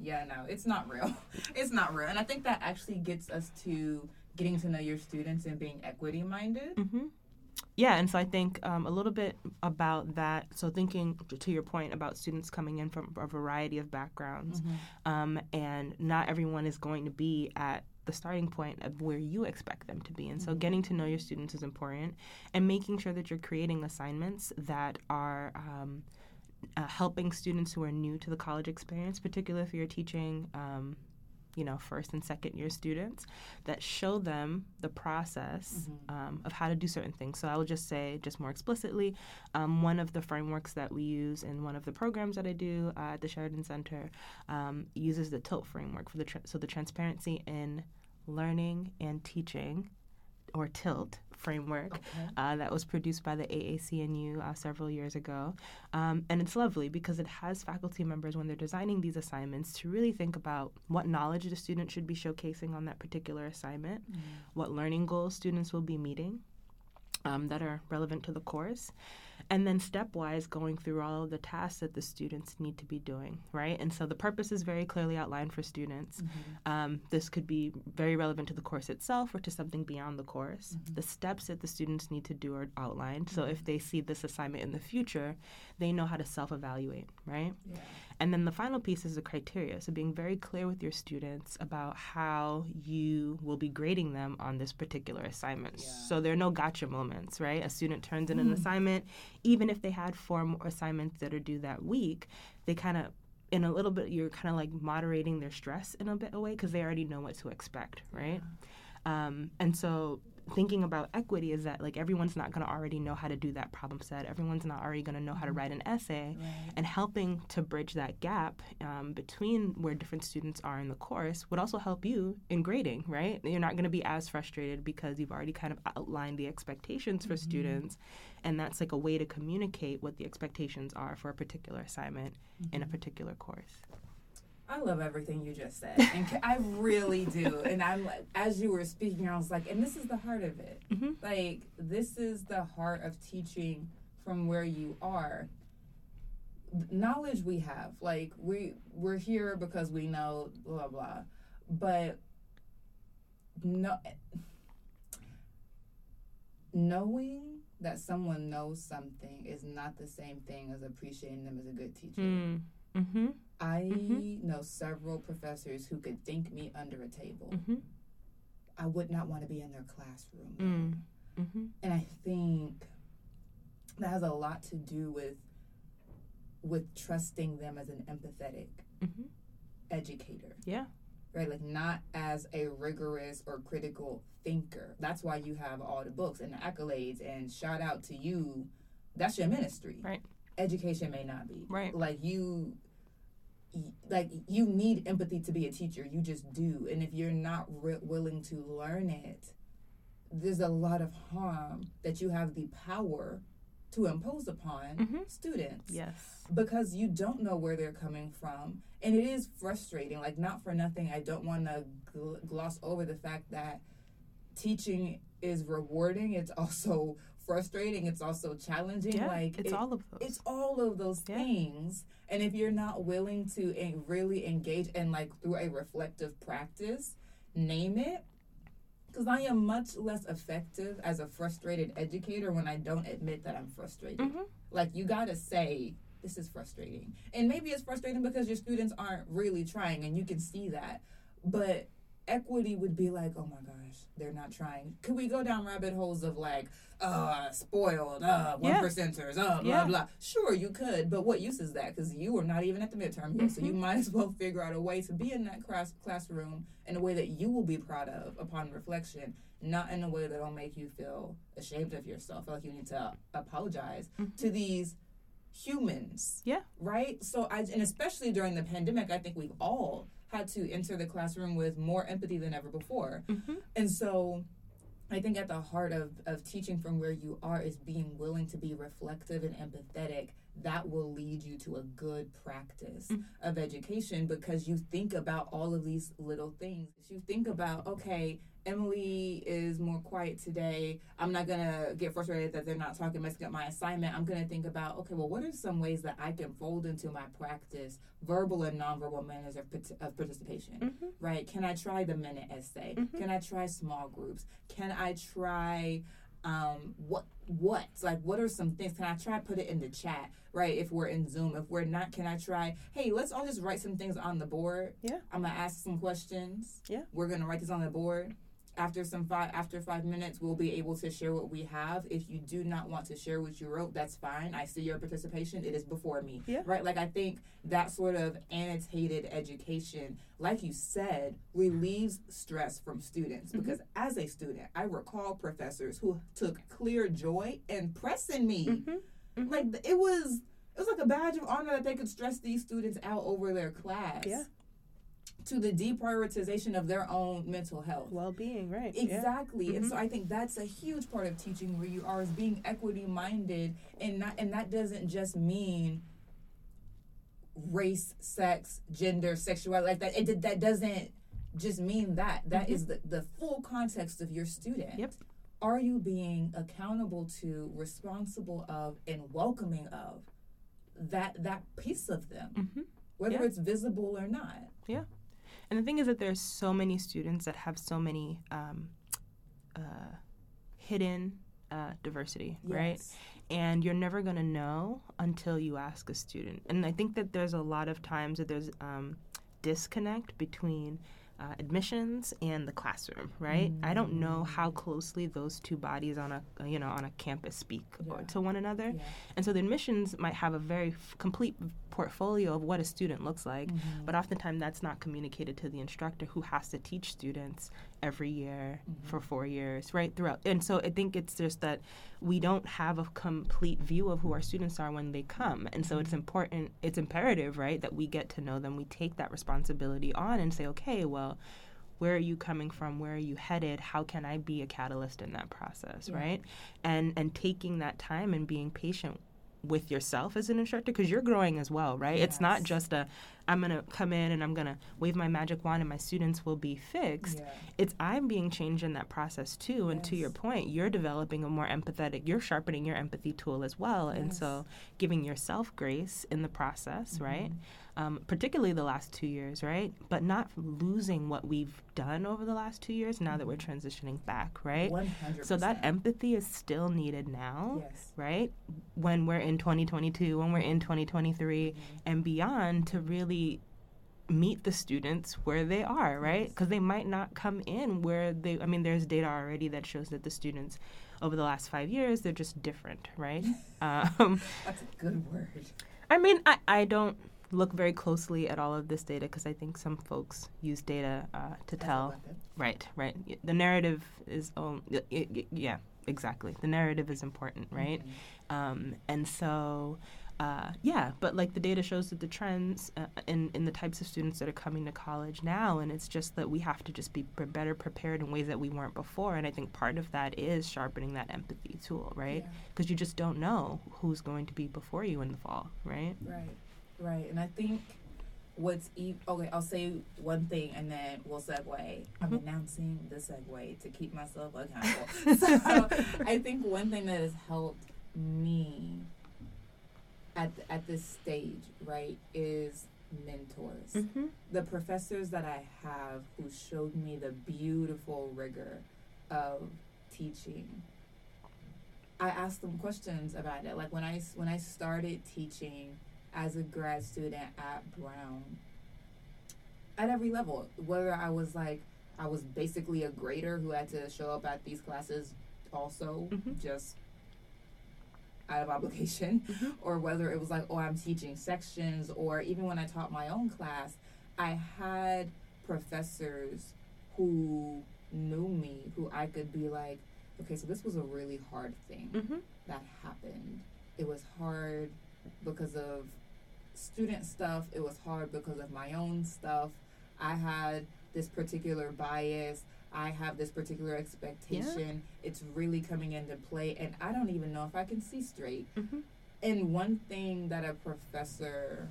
[SPEAKER 1] Yeah, no, it's not real. [laughs] it's not real. And I think that actually gets us to getting to know your students and being equity minded.
[SPEAKER 2] hmm Yeah, and so I think um, a little bit about that. So thinking to your point about students coming in from a variety of backgrounds, um, and not everyone is going to be at the starting point of where you expect them to be. And so getting to know your students is important, and making sure that you're creating assignments that are. Um, uh, helping students who are new to the college experience, particularly if you're teaching, um, you know, first and second year students, that show them the process um, of how to do certain things. So I will just say, just more explicitly, um, one of the frameworks that we use in one of the programs that I do uh, at the Sheridan Center um, uses the TILT framework for the tra- so the transparency in learning and teaching, or TILT framework
[SPEAKER 1] Okay.
[SPEAKER 2] uh, that was produced by the AAC&U uh, several years ago. Um, and it's lovely because it has faculty members, when they're designing these assignments, to really think about what knowledge the student should be showcasing on that particular assignment, what learning goals students will be meeting. Um, that are relevant to the course, and then stepwise going through all of the tasks that the students need to be doing, right? And so the purpose is very clearly outlined for students. Um, this could be very relevant to the course itself or to something beyond the course. The steps that the students need to do are outlined. So if they see this assignment in the future, they know how to self evaluate, right?
[SPEAKER 1] Yeah.
[SPEAKER 2] And then the final piece is the criteria. So being very clear with your students about how you will be grading them on this particular assignment.
[SPEAKER 1] Yeah.
[SPEAKER 2] So there are no gotcha moments, right? A student turns in an assignment, even if they had four more assignments that are due that week, they kind of in a little bit you're kind of like moderating their stress in a bit a way because they already know what to expect, right? Um, and so thinking about equity is that like everyone's not going to already know how to do that problem set. Everyone's not already going to know how to write an essay.
[SPEAKER 1] Right.
[SPEAKER 2] and helping to bridge that gap um, between where different students are in the course would also help you in grading right? You're not going to be as frustrated because you've already kind of outlined the expectations for students. And that's like a way to communicate what the expectations are for a particular assignment in a particular course
[SPEAKER 1] I love everything you just said, and I really do. And I'm like, as you were speaking, I was like, and this is the heart of it.
[SPEAKER 2] Mhm.
[SPEAKER 1] Like, this is the heart of teaching from where you are. Knowledge we have, like we we're here because we know blah blah, but no, knowing that someone knows something is not the same thing as appreciating them as a good teacher.
[SPEAKER 2] mm. Mm-hmm.
[SPEAKER 1] I
[SPEAKER 2] Mhm.
[SPEAKER 1] know several professors who could think me under a table.
[SPEAKER 2] Mm-hmm.
[SPEAKER 1] I would not want to be in their classroom.
[SPEAKER 2] Mm. Mm-hmm.
[SPEAKER 1] And I think that has a lot to do with with trusting them as an empathetic
[SPEAKER 2] Mm-hmm.
[SPEAKER 1] educator.
[SPEAKER 2] Yeah.
[SPEAKER 1] Right? Like not as a rigorous or critical thinker. That's why you have all the books and the accolades and shout out to you. That's your ministry.
[SPEAKER 2] Right.
[SPEAKER 1] Education may not be.
[SPEAKER 2] Right.
[SPEAKER 1] Like you like you need empathy to be a teacher. You just do. And if you're not re- willing to learn it there's a lot of harm that you have the power to impose upon
[SPEAKER 2] Mhm.
[SPEAKER 1] students.
[SPEAKER 2] Yes.
[SPEAKER 1] because you don't know where they're coming from. And it is frustrating. Like not for nothing i don't want to gl- gloss over the fact that teaching is rewarding. It's also frustrating it's also challenging
[SPEAKER 2] Yeah.
[SPEAKER 1] like
[SPEAKER 2] it's
[SPEAKER 1] it-
[SPEAKER 2] all of those.
[SPEAKER 1] it's all of those
[SPEAKER 2] Yeah.
[SPEAKER 1] things and if you're not willing to en- really engage and like through a reflective practice name it because i am much less effective as a frustrated educator when i don't admit that i'm frustrated
[SPEAKER 2] Mhm.
[SPEAKER 1] like you gotta say this is frustrating and maybe it's frustrating because your students aren't really trying and you can see that but equity would be like oh my gosh they're not trying. Could we go down rabbit holes of like uh spoiled uh one
[SPEAKER 2] Yeah.
[SPEAKER 1] percenters uh blah
[SPEAKER 2] Yeah.
[SPEAKER 1] blah. Sure you could but what use is that? Because you are not even at the midterm yet so you might as well figure out a way to be in that class classroom in a way that you will be proud of upon reflection not in a way that'll make you feel ashamed of yourself feel like you need to apologize to these humans.
[SPEAKER 2] Yeah.
[SPEAKER 1] right? So i and especially during the pandemic i think we've all had to enter the classroom with more empathy than ever before
[SPEAKER 2] Mhm.
[SPEAKER 1] and so I think at the heart of, of teaching from where you are is being willing to be reflective and empathetic. That will lead you to a good practice
[SPEAKER 2] Mm.
[SPEAKER 1] of education because you think about all of these little things. You think about, okay, Emily is more quiet today. I'm not gonna get frustrated that they're not talking, messing up my assignment. I'm gonna think about, okay, well, what are some ways that I can fold into my practice verbal and nonverbal manners of, of participation?
[SPEAKER 2] Mm-hmm.
[SPEAKER 1] right? Can I try the minute essay?
[SPEAKER 2] Mhm.
[SPEAKER 1] Can I try small groups? Can I try um what what like what are some things can i try put it in the chat right if we're in zoom if we're not can i try hey let's all just write some things on the board
[SPEAKER 2] Yeah.
[SPEAKER 1] i'm gonna ask some questions
[SPEAKER 2] Yeah.
[SPEAKER 1] we're gonna write this on the board after some five after five minutes we'll be able to share what we have if you do not want to share what you wrote that's fine i see your participation it is before me
[SPEAKER 2] Yeah.
[SPEAKER 1] right like i think that sort of annotated education like you said relieves stress from students
[SPEAKER 2] Mhm.
[SPEAKER 1] because as a student i recall professors who took clear joy in pressing me
[SPEAKER 2] Mm-hmm. Mhm.
[SPEAKER 1] like it was it was like a badge of honor that they could stress these students out over their class
[SPEAKER 2] Yeah.
[SPEAKER 1] To the deprioritization of their own mental health
[SPEAKER 2] Well-being, right? Yeah.
[SPEAKER 1] Exactly. And
[SPEAKER 2] Mhm.
[SPEAKER 1] so I think that's a huge part of teaching where you are is being equity minded and not and that doesn't just mean race, sex, gender, sexuality like that. It that doesn't just mean that. That
[SPEAKER 2] Mhm.
[SPEAKER 1] is the, the full context of your student.
[SPEAKER 2] Yep.
[SPEAKER 1] Are you being accountable to, responsible of, and welcoming of that that piece of them,
[SPEAKER 2] Mm-hmm.
[SPEAKER 1] whether
[SPEAKER 2] Yeah.
[SPEAKER 1] it's visible or not?
[SPEAKER 2] And the thing is that there's so many students that have so many um, uh, hidden uh, diversity, right? And you're never going to know until you ask a student. And I think that there's a lot of times that there's um, disconnect between uh, admissions and the classroom, right? I don't know how closely those two bodies on a you know on a campus speak
[SPEAKER 1] Yeah.
[SPEAKER 2] to one another.
[SPEAKER 1] Yeah.
[SPEAKER 2] And so the admissions might have a very f- complete portfolio of what a student looks like,
[SPEAKER 1] Mhm.
[SPEAKER 2] but oftentimes that's not communicated to the instructor who has to teach students every year
[SPEAKER 1] Mhm.
[SPEAKER 2] for four years, right? Throughout. And so I think it's just that we don't have a complete view of who our students are when they come. And so it's important, it's imperative, right, that we get to know them. We take that responsibility on and say, okay, well, where are you coming from where are you headed how can i be a catalyst in that process
[SPEAKER 1] Yeah.
[SPEAKER 2] right and and taking that time and being patient with yourself as an instructor because you're growing as well right? It's not just a i'm going to come in and i'm going to wave my magic wand and my students will be fixed.
[SPEAKER 1] Yeah.
[SPEAKER 2] it's i'm being changed in that process too. And to your point you're developing a more empathetic you're sharpening your empathy tool as well. And so giving yourself grace in the process right?
[SPEAKER 1] Mhm.
[SPEAKER 2] Um, particularly the last two years, right? But not losing what we've done over the last two years now that we're transitioning back, right?
[SPEAKER 1] 100%.
[SPEAKER 2] So that empathy is still needed now,
[SPEAKER 1] Yes.
[SPEAKER 2] right? When we're in 2022, when we're in 2023 and beyond to really meet the students where they are, right? Because they might not come in where they, I mean, there's data already that shows that the students over the last five years, they're just different, right? [laughs] um,
[SPEAKER 1] That's a good word.
[SPEAKER 2] I mean, I, I don't look very closely at all of this data because I think some folks use data uh, to
[SPEAKER 1] As
[SPEAKER 2] tell. Right, right. The narrative is, um, y- y- yeah, exactly. The narrative is important, right?
[SPEAKER 1] Mhm.
[SPEAKER 2] Um, and so, uh, yeah, but like the data shows that the trends uh, in, in the types of students that are coming to college now, and it's just that we have to just be pre- better prepared in ways that we weren't before. And I think part of that is sharpening that empathy tool, right?
[SPEAKER 1] Yeah.
[SPEAKER 2] Because you just don't know who's going to be before you in the fall, right?
[SPEAKER 1] Right, right. And I think what's e- okay, I'll say one thing and then we'll segue. I'm
[SPEAKER 2] Mhm.
[SPEAKER 1] announcing the segue to keep myself accountable. [laughs] so I think one thing that has helped me at at this stage, right, is mentors.
[SPEAKER 2] Mm-hmm.
[SPEAKER 1] the professors that I have who showed me the beautiful rigor of teaching, I asked them questions about it. Like when I when I started teaching as a grad student at Brown, at every level, whether I was like I was basically a grader who had to show up at these classes also
[SPEAKER 2] Mhm.
[SPEAKER 1] just out of obligation
[SPEAKER 2] Mhm.
[SPEAKER 1] or whether it was like, oh, I'm teaching sections, or even when I taught my own class, I had professors who knew me, who I could be like, okay, so this was a really hard thing
[SPEAKER 2] Mm-hmm.
[SPEAKER 1] that happened. It was hard because of student stuff, it was hard because of my own stuff. I had this particular bias. I have this particular expectation. It's really coming into play, and I don't even know if I can see straight.
[SPEAKER 2] Mhm.
[SPEAKER 1] And one thing that a professor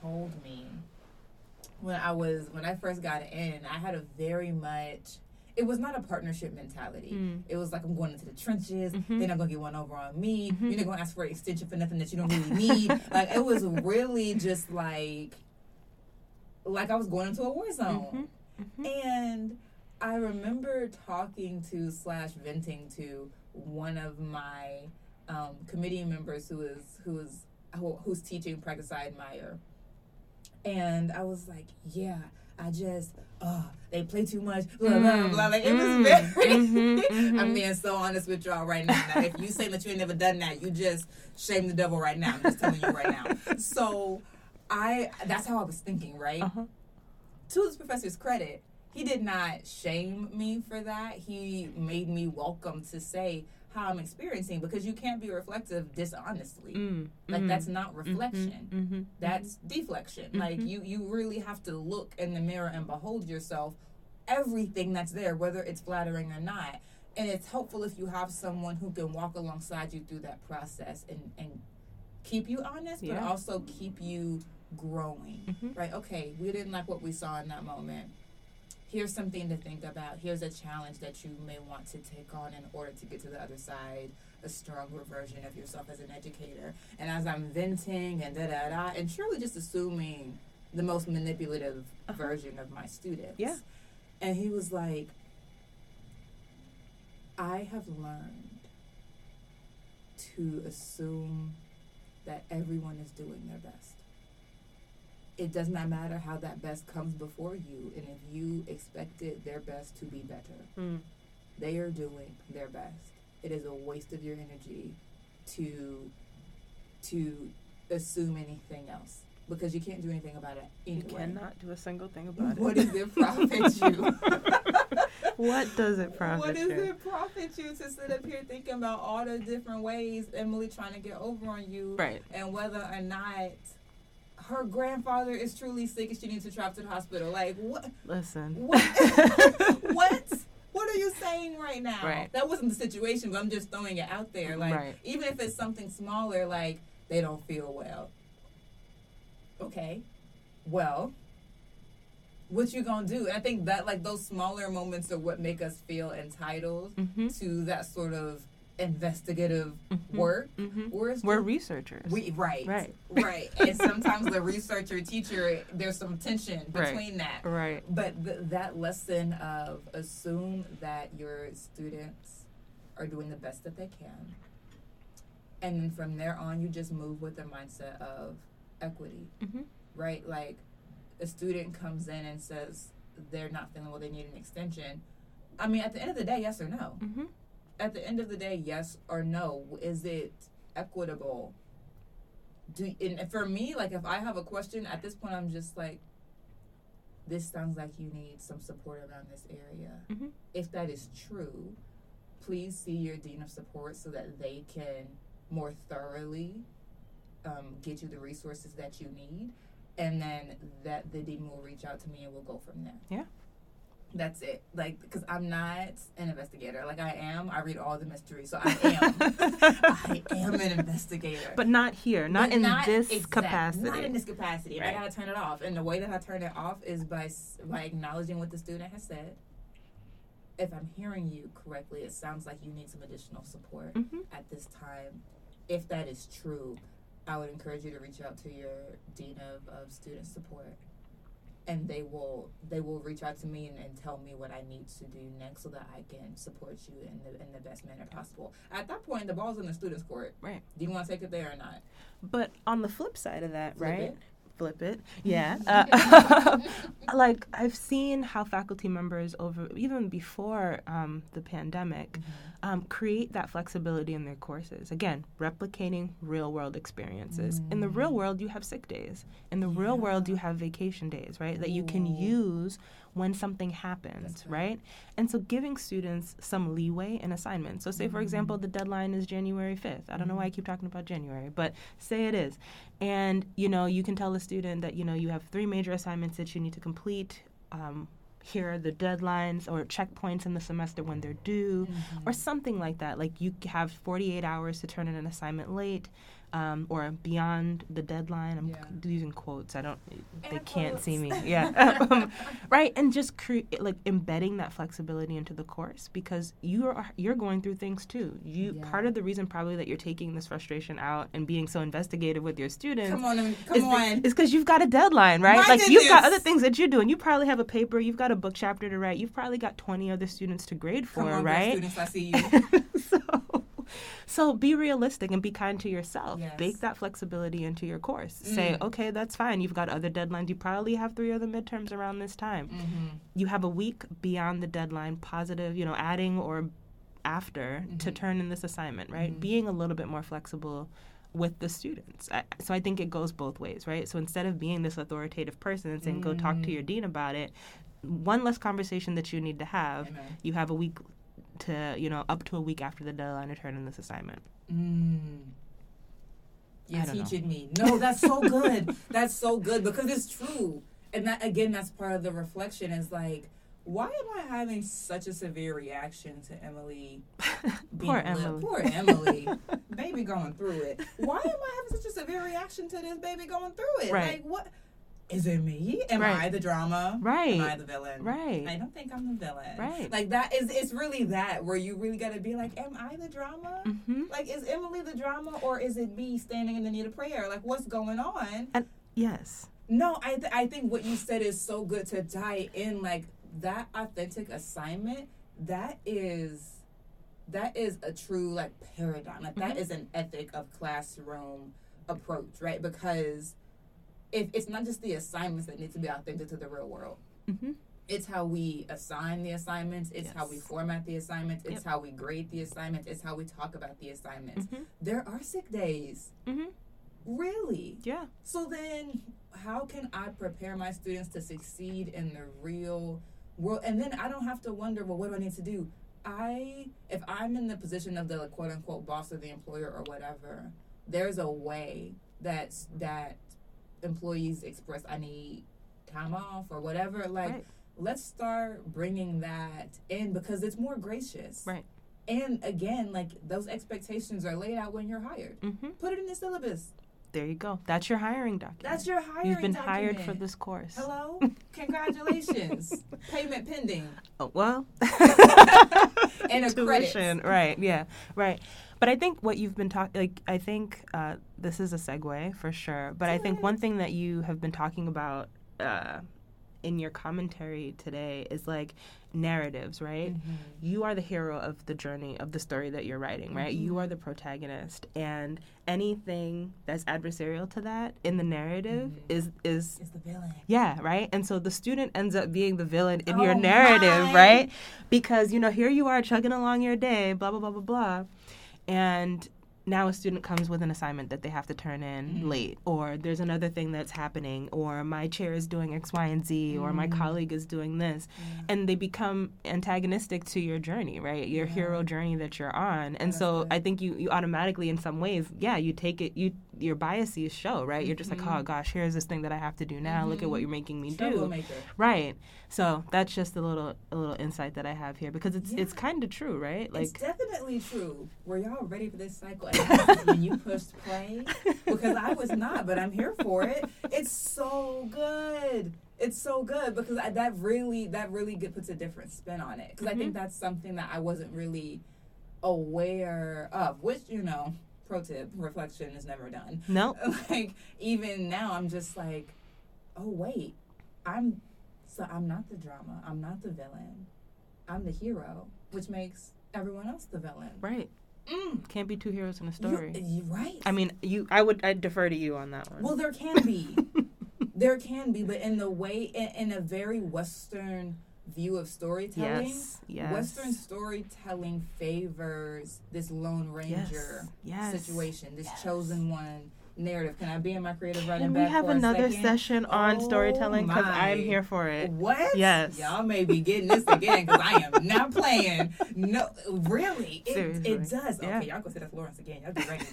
[SPEAKER 1] told me when I was when I first got in, I had a very much. It was not a partnership mentality.
[SPEAKER 2] Mm.
[SPEAKER 1] It was like I'm going into the trenches.
[SPEAKER 2] Mhm.
[SPEAKER 1] They're not gonna get one over on me.
[SPEAKER 2] Mhm.
[SPEAKER 1] You're not gonna ask for an extension for nothing that you don't really need. [laughs] like it was really just like, like I was going into a war zone.
[SPEAKER 2] Mhm. Mhm.
[SPEAKER 1] And I remember talking to slash venting to one of my um, committee members who is who is who, who's teaching practice I admire, and I was like, yeah, I just oh they play too much blah blah blah. Like it was
[SPEAKER 2] Mm.
[SPEAKER 1] very.
[SPEAKER 2] Mhm,
[SPEAKER 1] I'm
[SPEAKER 2] mhm.
[SPEAKER 1] being so honest with y'all right now. That if you say that you ain't never done that, you just shame the devil right now. I'm just telling you right now. [laughs] So I that's how I was thinking, right?
[SPEAKER 2] Uh-huh.
[SPEAKER 1] to this professor's credit, he did not shame me for that. He made me welcome to say how I'm experiencing because you can't be reflective dishonestly.
[SPEAKER 2] Mm,
[SPEAKER 1] Like that's not reflection.
[SPEAKER 2] mhm, mhm,
[SPEAKER 1] That's deflection. Like
[SPEAKER 2] Mhm.
[SPEAKER 1] you you really have to look in the mirror and behold yourself everything that's there whether it's flattering or not. And it's helpful if you have someone who can walk alongside you through that process and and keep you honest but also keep you growing. Right? Okay, we didn't like what we saw in that moment. Here's something to think about. Here's a challenge that you may want to take on in order to get to the other side, a stronger version of yourself as an educator. And as I'm venting and da da da, and truly just assuming the most manipulative
[SPEAKER 2] Uh-huh.
[SPEAKER 1] version of my students.
[SPEAKER 2] Yeah.
[SPEAKER 1] And he was like, I have learned to assume that everyone is doing their best. It does not matter how that best comes before you, and if you expected their best to be better,
[SPEAKER 2] Mm.
[SPEAKER 1] they are doing their best. It is a waste of your energy to to assume anything else because you can't do anything about it
[SPEAKER 2] You cannot do a single thing about
[SPEAKER 1] What
[SPEAKER 2] it.
[SPEAKER 1] does it profit [laughs] you?
[SPEAKER 2] what does it profit
[SPEAKER 1] What does
[SPEAKER 2] you?
[SPEAKER 1] it profit you to sit up here thinking about all the different ways Emily trying to get over on you
[SPEAKER 2] Right.
[SPEAKER 1] and whether or not her grandfather is truly sick and she needs to travel to the hospital? Like what?
[SPEAKER 2] Listen.
[SPEAKER 1] What? [laughs] what? What are you saying right now?
[SPEAKER 2] Right.
[SPEAKER 1] That wasn't the situation, but I'm just throwing it out there. Like
[SPEAKER 2] Right.
[SPEAKER 1] even if it's something smaller, like they don't feel well. Okay. Well, what you gonna do? I think that like those smaller moments are what make us feel entitled
[SPEAKER 2] Mm-hmm.
[SPEAKER 1] to that sort of investigative
[SPEAKER 2] Mhm.
[SPEAKER 1] work.
[SPEAKER 2] Mm-hmm.
[SPEAKER 1] Whereas
[SPEAKER 2] We're researchers.
[SPEAKER 1] we right,
[SPEAKER 2] Right.
[SPEAKER 1] right, and [laughs] sometimes the researcher teacher, there's some tension
[SPEAKER 2] Right.
[SPEAKER 1] between that.
[SPEAKER 2] right.
[SPEAKER 1] But th- that lesson of assume that your students are doing the best that they can, and then from there on, you just move with the mindset of equity,
[SPEAKER 2] Mm-hmm.
[SPEAKER 1] right? Like a student comes in and says they're not feeling well, they need an extension. I mean, at the end of the day, yes or no?
[SPEAKER 2] Mm-hmm.
[SPEAKER 1] At the end of the day, yes or no? Is it equitable? Do and for me, like if I have a question at this point, I'm just like, this sounds like you need some support around this area.
[SPEAKER 2] Mhm.
[SPEAKER 1] If that is true, please see your dean of support so that they can more thoroughly um, get you the resources that you need, and then that the dean will reach out to me and we'll go from there.
[SPEAKER 2] Yeah.
[SPEAKER 1] That's it. Like, because I'm not an investigator. Like I am. I read all the mysteries, so I [laughs] am. I am an investigator.
[SPEAKER 2] But not here. Not
[SPEAKER 1] But
[SPEAKER 2] in this
[SPEAKER 1] exact-
[SPEAKER 2] capacity.
[SPEAKER 1] Not in this capacity.
[SPEAKER 2] Right.
[SPEAKER 1] I gotta turn it off. And the way that I turn it off is by by acknowledging what the student has said. If I'm hearing you correctly, it sounds like you need some additional support
[SPEAKER 2] mm-hmm.
[SPEAKER 1] at this time. If that is true, I would encourage you to reach out to your dean of, of student support. And they will they will reach out to me and, and tell me what I need to do next so that I can support you in the in the best manner possible. At that point the ball's in the student's court.
[SPEAKER 2] Right.
[SPEAKER 1] Do you want to take it there or not?
[SPEAKER 2] But on the flip side of that,
[SPEAKER 1] Flip
[SPEAKER 2] right?
[SPEAKER 1] it.
[SPEAKER 2] Flip it. [laughs] Yeah. Uh, [laughs] like I've seen how faculty members over even before um, the pandemic um, create that flexibility in their courses. Again, replicating real world experiences. In the real world, you have sick days. In the real world, you have vacation days, right? That you can use when something happens,
[SPEAKER 1] right.
[SPEAKER 2] right? And so giving students some leeway in assignments. So, say, for example, the deadline is January 5th. I don't know why I keep talking about January, but say it is. And, you know, you can tell the student that, you know, you have three major assignments that you need to complete. Um, here are the deadlines or checkpoints in the semester when they're due
[SPEAKER 1] Mm-hmm.
[SPEAKER 2] or something like that like you have 48 hours to turn in an assignment late um, or beyond the deadline i'm
[SPEAKER 1] Yeah.
[SPEAKER 2] using quotes i don't they can't see me [laughs] yeah [laughs] um, right and just create like embedding that flexibility into the course because you are you're going through things too you
[SPEAKER 1] Yeah.
[SPEAKER 2] part of the reason probably that you're taking this frustration out and being so investigative with your students
[SPEAKER 1] Come on,
[SPEAKER 2] is
[SPEAKER 1] come on.
[SPEAKER 2] because you've got a deadline, right? Like you've got other things that you're doing. You probably have a paper, you've got a book chapter to write, you've probably got 20 other students to grade for,
[SPEAKER 1] on,
[SPEAKER 2] right?
[SPEAKER 1] students, I see you. [laughs]
[SPEAKER 2] so, so be realistic and be kind to yourself.
[SPEAKER 1] Yes.
[SPEAKER 2] Bake that flexibility into your course. Say,
[SPEAKER 1] Mm.
[SPEAKER 2] okay, that's fine. You've got other deadlines. You probably have three other midterms around this time.
[SPEAKER 1] hmm
[SPEAKER 2] You have a week beyond the deadline, positive, you know, adding or after to
[SPEAKER 1] Mhm.
[SPEAKER 2] turn in this assignment, right?
[SPEAKER 1] Mhm.
[SPEAKER 2] Being a little bit more flexible with the students. I, so I think it goes both ways, right? So instead of being this authoritative person and saying, go talk to
[SPEAKER 1] Mm.
[SPEAKER 2] your dean about it, one less conversation that you need to have,
[SPEAKER 1] Amen.
[SPEAKER 2] you have a week to, you know, up to a week after the deadline to turn in this assignment.
[SPEAKER 1] Mm. You're
[SPEAKER 2] don't know.
[SPEAKER 1] teaching me. No, that's so good. [laughs] that's so good because it's true. And that again, that's part of the reflection. Is like, why am I having such a severe reaction to Emily? [laughs] being
[SPEAKER 2] Poor? Emily.
[SPEAKER 1] Poor Emily. [laughs] baby going through it. Why am I having such a severe reaction to this baby going through it?
[SPEAKER 2] Right.
[SPEAKER 1] Like, what? Is it me? Am
[SPEAKER 2] Right.
[SPEAKER 1] I the drama?
[SPEAKER 2] Right.
[SPEAKER 1] Am I the villain?
[SPEAKER 2] Right.
[SPEAKER 1] I don't think I'm the villain.
[SPEAKER 2] Right.
[SPEAKER 1] Like that is. It's really that where you really got to be like, am I the drama?
[SPEAKER 2] hmm
[SPEAKER 1] Like, is Emily the drama or is it me standing in the need of prayer? Like, what's going on?
[SPEAKER 2] And Yes.
[SPEAKER 1] No, I, th- I think what you said is so good to tie in. Like, that authentic assignment, that is. That is a true like paradigm. Like that
[SPEAKER 2] Mhm.
[SPEAKER 1] is an ethic of classroom approach, right? Because if it's not just the assignments that need to be authentic to the real world,
[SPEAKER 2] hmm
[SPEAKER 1] it's how we assign the assignments. It's how we format the assignments. It's
[SPEAKER 2] Yep.
[SPEAKER 1] how we grade the assignments. It's how we talk about the assignments.
[SPEAKER 2] Hmm
[SPEAKER 1] there are sick days.
[SPEAKER 2] Hmm
[SPEAKER 1] really?
[SPEAKER 2] Yeah.
[SPEAKER 1] so then how can i prepare my students to succeed in the real world? And then i don't have to wonder well what do i need to do? I if i'm in the position of the quote unquote boss or the employer or whatever there's a way that that employees express i need time off or whatever like
[SPEAKER 2] Right.
[SPEAKER 1] let's start bringing that in because it's more gracious
[SPEAKER 2] Right.
[SPEAKER 1] and again like those expectations are laid out when you're hired
[SPEAKER 2] hmm
[SPEAKER 1] put it in the syllabus
[SPEAKER 2] There you go. That's your hiring document.
[SPEAKER 1] that's your hiring
[SPEAKER 2] You've been hired for this course.
[SPEAKER 1] hello [laughs] congratulations payment pending
[SPEAKER 2] Oh, well. [laughs]
[SPEAKER 1] And a [laughs]
[SPEAKER 2] tuition,
[SPEAKER 1] credit.
[SPEAKER 2] right? Yeah, right. But I think what you've been talking, like, I think uh, this is a segue for sure. But I think one thing that you have been talking about uh, in your commentary today is like narratives, right? You are the hero of the journey of the story that you're writing, right? You are the protagonist, and anything that's adversarial to that in the narrative
[SPEAKER 1] Mhm.
[SPEAKER 2] is is
[SPEAKER 1] it's the villain
[SPEAKER 2] yeah, right? And so the student ends up being the villain in your
[SPEAKER 1] Oh
[SPEAKER 2] narrative,
[SPEAKER 1] my.
[SPEAKER 2] right? Because, you know, here you are chugging along your day, blah, blah, blah, blah, blah. And now a student comes with an assignment that they have to turn in
[SPEAKER 1] Mhm.
[SPEAKER 2] late, or there's another thing that's happening, or my chair is doing X, Y, and Z, or my
[SPEAKER 1] Mhm.
[SPEAKER 2] colleague is doing this. And they become antagonistic to your journey, right? Your
[SPEAKER 1] Yeah.
[SPEAKER 2] hero journey that you're on. And
[SPEAKER 1] That's
[SPEAKER 2] so
[SPEAKER 1] good.
[SPEAKER 2] I think you, you automatically, in some ways, yeah, you take it, you your biases show, right? You're just like,
[SPEAKER 1] Mhm.
[SPEAKER 2] oh gosh, here's this thing that I have to do now. Look at what you're making me do. Right. So that's just a little a little insight that I have here because it's it's kind of true, right?
[SPEAKER 1] it's
[SPEAKER 2] Like
[SPEAKER 1] definitely true. Were y'all ready for this cycle? That's [laughs] when you [laughs] pushed play, because I was not, but I'm here for it. It's so good. It's so good because I, that really that really puts a different spin on it. Because I think
[SPEAKER 2] Mhm.
[SPEAKER 1] that's something that I wasn't really aware of. Which you know, pro tip: reflection is never done.
[SPEAKER 2] no. [laughs]
[SPEAKER 1] like even now, I'm just like, oh wait, I'm so I'm not the drama. I'm not the villain. I'm the hero, which makes everyone else the villain.
[SPEAKER 2] Right.
[SPEAKER 1] Mm.
[SPEAKER 2] Can't be two heroes in a story.
[SPEAKER 1] you- right.
[SPEAKER 2] I mean, you I would I defer to you on that one.
[SPEAKER 1] well, there can be, [laughs] there can be, but in the way, in, in a very Western view of storytelling,
[SPEAKER 2] yes. Yes.
[SPEAKER 1] Western storytelling favors this Lone Ranger
[SPEAKER 2] Yes.
[SPEAKER 1] situation, this chosen one narrative. Can I be in my creative writing
[SPEAKER 2] Can we have another session on
[SPEAKER 1] Oh
[SPEAKER 2] storytelling? Because I'm here for it.
[SPEAKER 1] What?
[SPEAKER 2] Yes.
[SPEAKER 1] Y'all may be getting this again because I am not playing. No, really, it,
[SPEAKER 2] Seriously.
[SPEAKER 1] it does.
[SPEAKER 2] Yeah.
[SPEAKER 1] Okay, y'all go see that Florence again. Y'all be ready.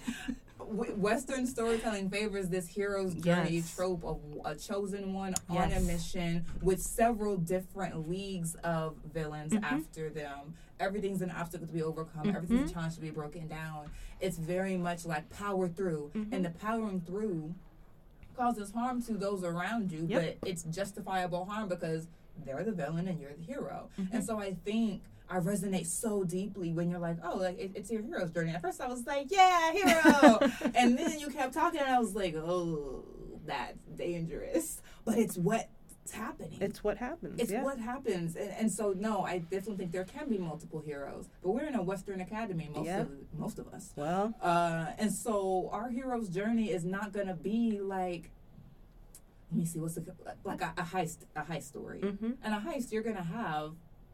[SPEAKER 1] Western storytelling favors this hero's journey
[SPEAKER 2] Yes.
[SPEAKER 1] trope of a chosen one on a mission with several different leagues of villains
[SPEAKER 2] Mhm.
[SPEAKER 1] after them. Everything's an obstacle to be overcome.
[SPEAKER 2] Mhm.
[SPEAKER 1] Everything's a challenge to be broken down. It's very much like power through,
[SPEAKER 2] Mhm.
[SPEAKER 1] and the powering through causes harm to those around you,
[SPEAKER 2] Yep.
[SPEAKER 1] but it's justifiable harm because they're the villain and you're the hero. And so I think I resonate so deeply when you're like, oh, like it, it's your hero's journey. At first I was like, yeah, hero. [laughs] and then you kept talking and I was like, oh, that's dangerous. But it's what's happening.
[SPEAKER 2] It's what happens.
[SPEAKER 1] It's
[SPEAKER 2] yeah.
[SPEAKER 1] what happens, and, and so no, I definitely think there can be multiple heroes, but we're in a Western academy, most
[SPEAKER 2] Yeah.
[SPEAKER 1] of most of us,
[SPEAKER 2] well,
[SPEAKER 1] uh, and so our hero's journey is not gonna be like, let me see, what's the like a, a heist, a heist story,
[SPEAKER 2] hmm
[SPEAKER 1] and a heist you're gonna have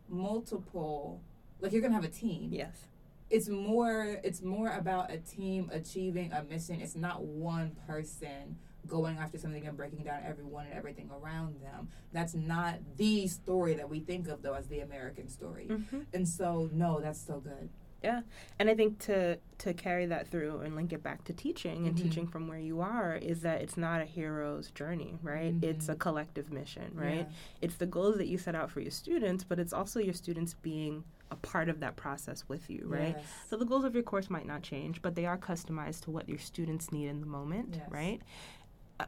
[SPEAKER 1] multiple, like you're gonna have a team.
[SPEAKER 2] yes.
[SPEAKER 1] It's more, it's more about a team achieving a mission. It's not one person going after something and breaking down everyone and everything around them. That's not the story that we think of though as the American story.
[SPEAKER 2] hmm
[SPEAKER 1] And so no, that's so good.
[SPEAKER 2] And I think to to carry that through and link it back to teaching and
[SPEAKER 1] Mhm.
[SPEAKER 2] teaching from where you are is that it's not a hero's journey, right? It's a
[SPEAKER 1] Mhm.
[SPEAKER 2] collective mission, right?
[SPEAKER 1] Yeah.
[SPEAKER 2] It's the goals that you set out for your students, but it's also your students being a part of that process with you, right?
[SPEAKER 1] Yes.
[SPEAKER 2] So the goals of your course might not change, but they are customized to what your students need in the moment,
[SPEAKER 1] Yes.
[SPEAKER 2] right?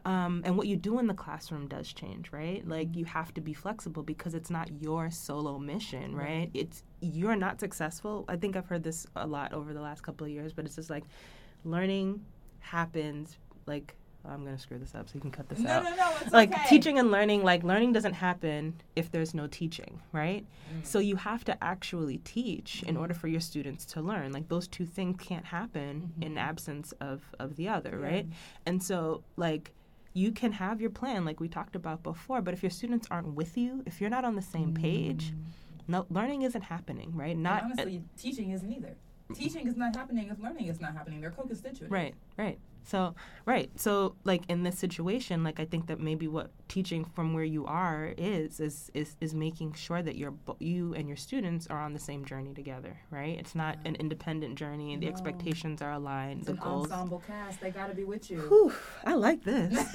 [SPEAKER 2] Um, and what you do in the classroom does change, right? Like you have to be flexible because it's not your solo mission, right?
[SPEAKER 1] Right.
[SPEAKER 2] It's you're not successful. I think I've heard this a lot over the last couple of years, but it's just like learning happens like I'm gonna screw this up so you can cut this
[SPEAKER 1] No,
[SPEAKER 2] out
[SPEAKER 1] no, no, it's
[SPEAKER 2] like
[SPEAKER 1] okay.
[SPEAKER 2] teaching and learning like learning doesn't happen if there's no teaching right
[SPEAKER 1] Mm.
[SPEAKER 2] so you have to actually teach in
[SPEAKER 1] Mhm.
[SPEAKER 2] order for your students to learn like those two things can't happen in
[SPEAKER 1] Mhm.
[SPEAKER 2] absence of of the other
[SPEAKER 1] Yeah.
[SPEAKER 2] right and so like you can have your plan like we talked about before but if your students aren't with you if you're not on the same page
[SPEAKER 1] Mm.
[SPEAKER 2] no learning isn't happening right
[SPEAKER 1] And
[SPEAKER 2] not
[SPEAKER 1] honestly, teaching isn't either. Teaching is not happening if learning is not happening. They're co-constituent.
[SPEAKER 2] Right, right. So, right. So, like in this situation, like I think that maybe what teaching from where you are is is is, is making sure that you're you and your students are on the same journey together, right? It's not
[SPEAKER 1] Yeah.
[SPEAKER 2] an independent journey. The
[SPEAKER 1] No.
[SPEAKER 2] expectations are aligned.
[SPEAKER 1] It's
[SPEAKER 2] the
[SPEAKER 1] an
[SPEAKER 2] goals.
[SPEAKER 1] ensemble cast. They got to be with you.
[SPEAKER 2] Whew, I like this. [laughs] [laughs]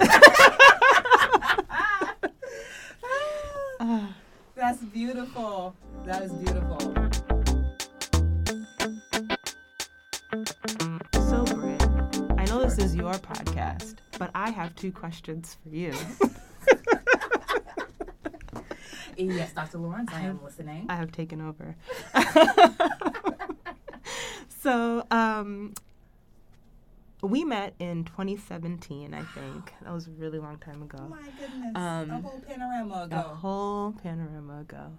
[SPEAKER 2] Ah,
[SPEAKER 1] That's beautiful. That is beautiful.
[SPEAKER 2] Your podcast, but I have two questions for you.
[SPEAKER 1] Yes, Dr. Lawrence, I am listening.
[SPEAKER 2] I have taken over. [laughs] so, um, we met in 2017, I think. That was a really long time ago.
[SPEAKER 1] Oh my goodness.
[SPEAKER 2] Um,
[SPEAKER 1] a whole panorama ago.
[SPEAKER 2] A whole panorama ago.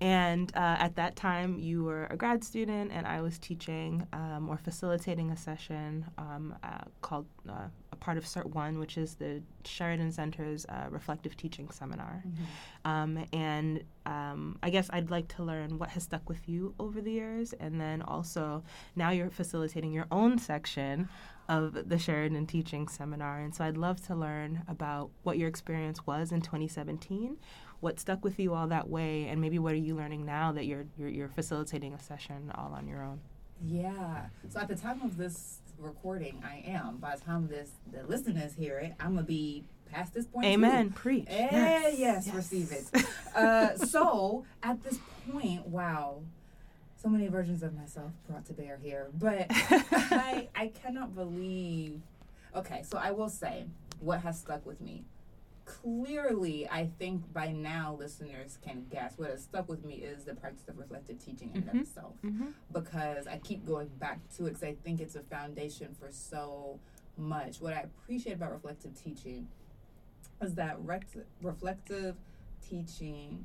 [SPEAKER 2] And uh, at that time, you were a grad student, and I was teaching um, or facilitating a session um, uh, called uh, a part of CERT 1, which is the Sheridan Center's uh, Reflective Teaching Seminar.
[SPEAKER 1] Mhm.
[SPEAKER 2] Um, and um, I guess I'd like to learn what has stuck with you over the years. And then also, now you're facilitating your own section of the Sheridan Teaching Seminar. And so I'd love to learn about what your experience was in 2017, what stuck with you all that way, and maybe what are you learning now that you're, you're, you're facilitating a session all on your own.
[SPEAKER 1] Yeah. So at the time of this recording, I am. By the time this the listeners hear it, I'm gonna be past this point. too.
[SPEAKER 2] Amen. Preach.
[SPEAKER 1] Eh, yes, receive it. Uh, [laughs] so at this point, wow, so many versions of myself brought to bear here, but [laughs] I I cannot believe. Okay, so I will say what has stuck with me. Clearly, I think by now listeners can guess what has stuck with me is the practice of reflective teaching in and
[SPEAKER 2] Mhm.
[SPEAKER 1] of itself
[SPEAKER 2] hmm
[SPEAKER 1] because I keep going back to it because I think it's a foundation for so much. What I appreciate about reflective teaching is that rect- reflective teaching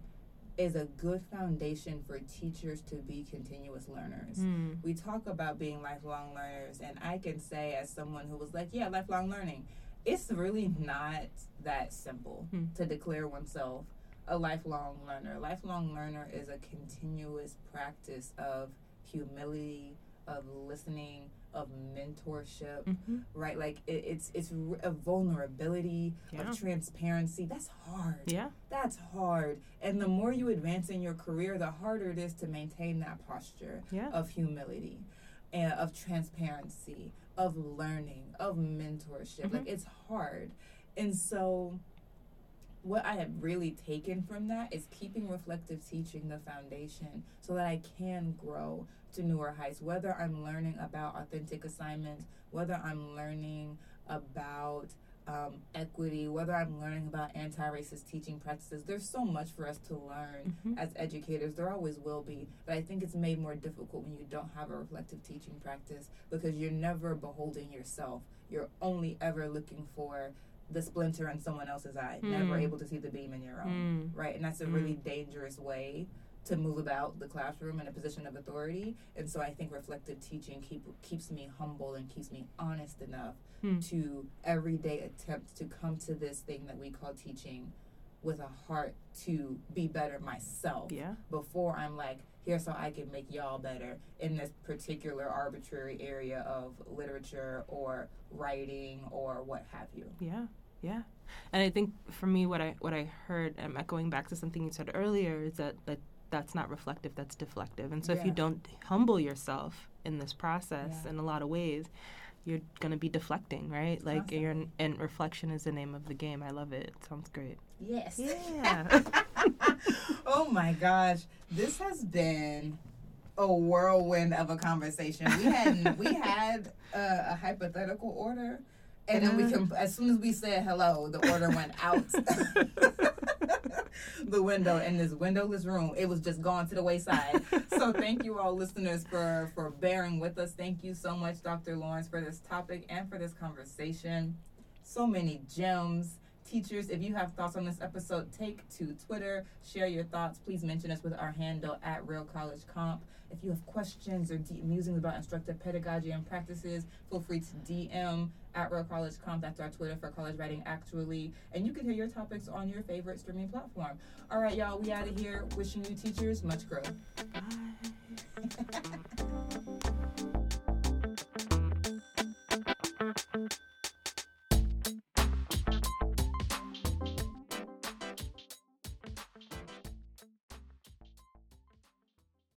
[SPEAKER 1] is a good foundation for teachers to be continuous learners.
[SPEAKER 2] Mm.
[SPEAKER 1] We talk about being lifelong learners, and I can say, as someone who was like, yeah, lifelong learning, it's really not that simple
[SPEAKER 2] Hmm.
[SPEAKER 1] to declare oneself a lifelong learner. Lifelong learner is a continuous practice of humility, of listening, of mentorship,
[SPEAKER 2] hmm
[SPEAKER 1] right? Like it, it's it's a vulnerability,
[SPEAKER 2] Yeah.
[SPEAKER 1] of transparency. That's hard.
[SPEAKER 2] Yeah.
[SPEAKER 1] That's hard. And the more you advance in your career, the harder it is to maintain that posture
[SPEAKER 2] Yeah.
[SPEAKER 1] of humility. and of transparency, of learning, of mentorship. Like it's hard. And so what I have really taken from that is keeping reflective teaching the foundation so that I can grow to newer heights, whether I'm learning about authentic assignments, whether I'm learning about um, equity, whether I'm learning about anti racist teaching practices. There's so much for us to learn
[SPEAKER 2] Mhm.
[SPEAKER 1] as educators. There always will be. But I think it's made more difficult when you don't have a reflective teaching practice because you're never beholding yourself. You're only ever looking for the splinter in someone else's eye, never
[SPEAKER 2] Mm.
[SPEAKER 1] able to see the beam in your own.
[SPEAKER 2] Mm.
[SPEAKER 1] Right? And that's a really dangerous way to move about the classroom in a position of authority. And so I think reflective teaching keep, keeps me humble and keeps me honest enough
[SPEAKER 2] Hmm.
[SPEAKER 1] to every day attempt to come to this thing that we call teaching with a heart to be better myself
[SPEAKER 2] Yeah.
[SPEAKER 1] before I'm like, here's so I can make y'all better in this particular arbitrary area of literature or writing or what have you.
[SPEAKER 2] Yeah, yeah. And I think for me, what I what I heard, um, I'm echoing back to something you said earlier, is that that that's not reflective, that's deflective. And so if you don't humble yourself in this process
[SPEAKER 1] Yeah.
[SPEAKER 2] in a lot of ways, you're gonna be deflecting, right? Like you're and reflection is the name of the game. I love it. Sounds great.
[SPEAKER 1] Yes.
[SPEAKER 2] Yeah. [laughs]
[SPEAKER 1] oh my gosh, this has been a whirlwind of a conversation. We had we [laughs] had a, a hypothetical order, and then we uh-huh. can as soon as we said hello, the order went out [laughs] the window in this windowless room. It was just gone to the wayside. So thank you all listeners for for bearing with us. Thank you so much, Dr. Lawrence, for this topic and for this conversation. So many gems. Teachers, if you have thoughts on this episode, take to Twitter, share your thoughts. Please mention us with our handle at Real College Comp. If you have questions or musings about instructive pedagogy and practices, feel free to DM at Real College Comp. That's our Twitter for College Writing Actually. And you can hear your topics on your favorite streaming platform. All right, y'all, we out of here. Wishing you teachers much growth.
[SPEAKER 2] Bye. [laughs]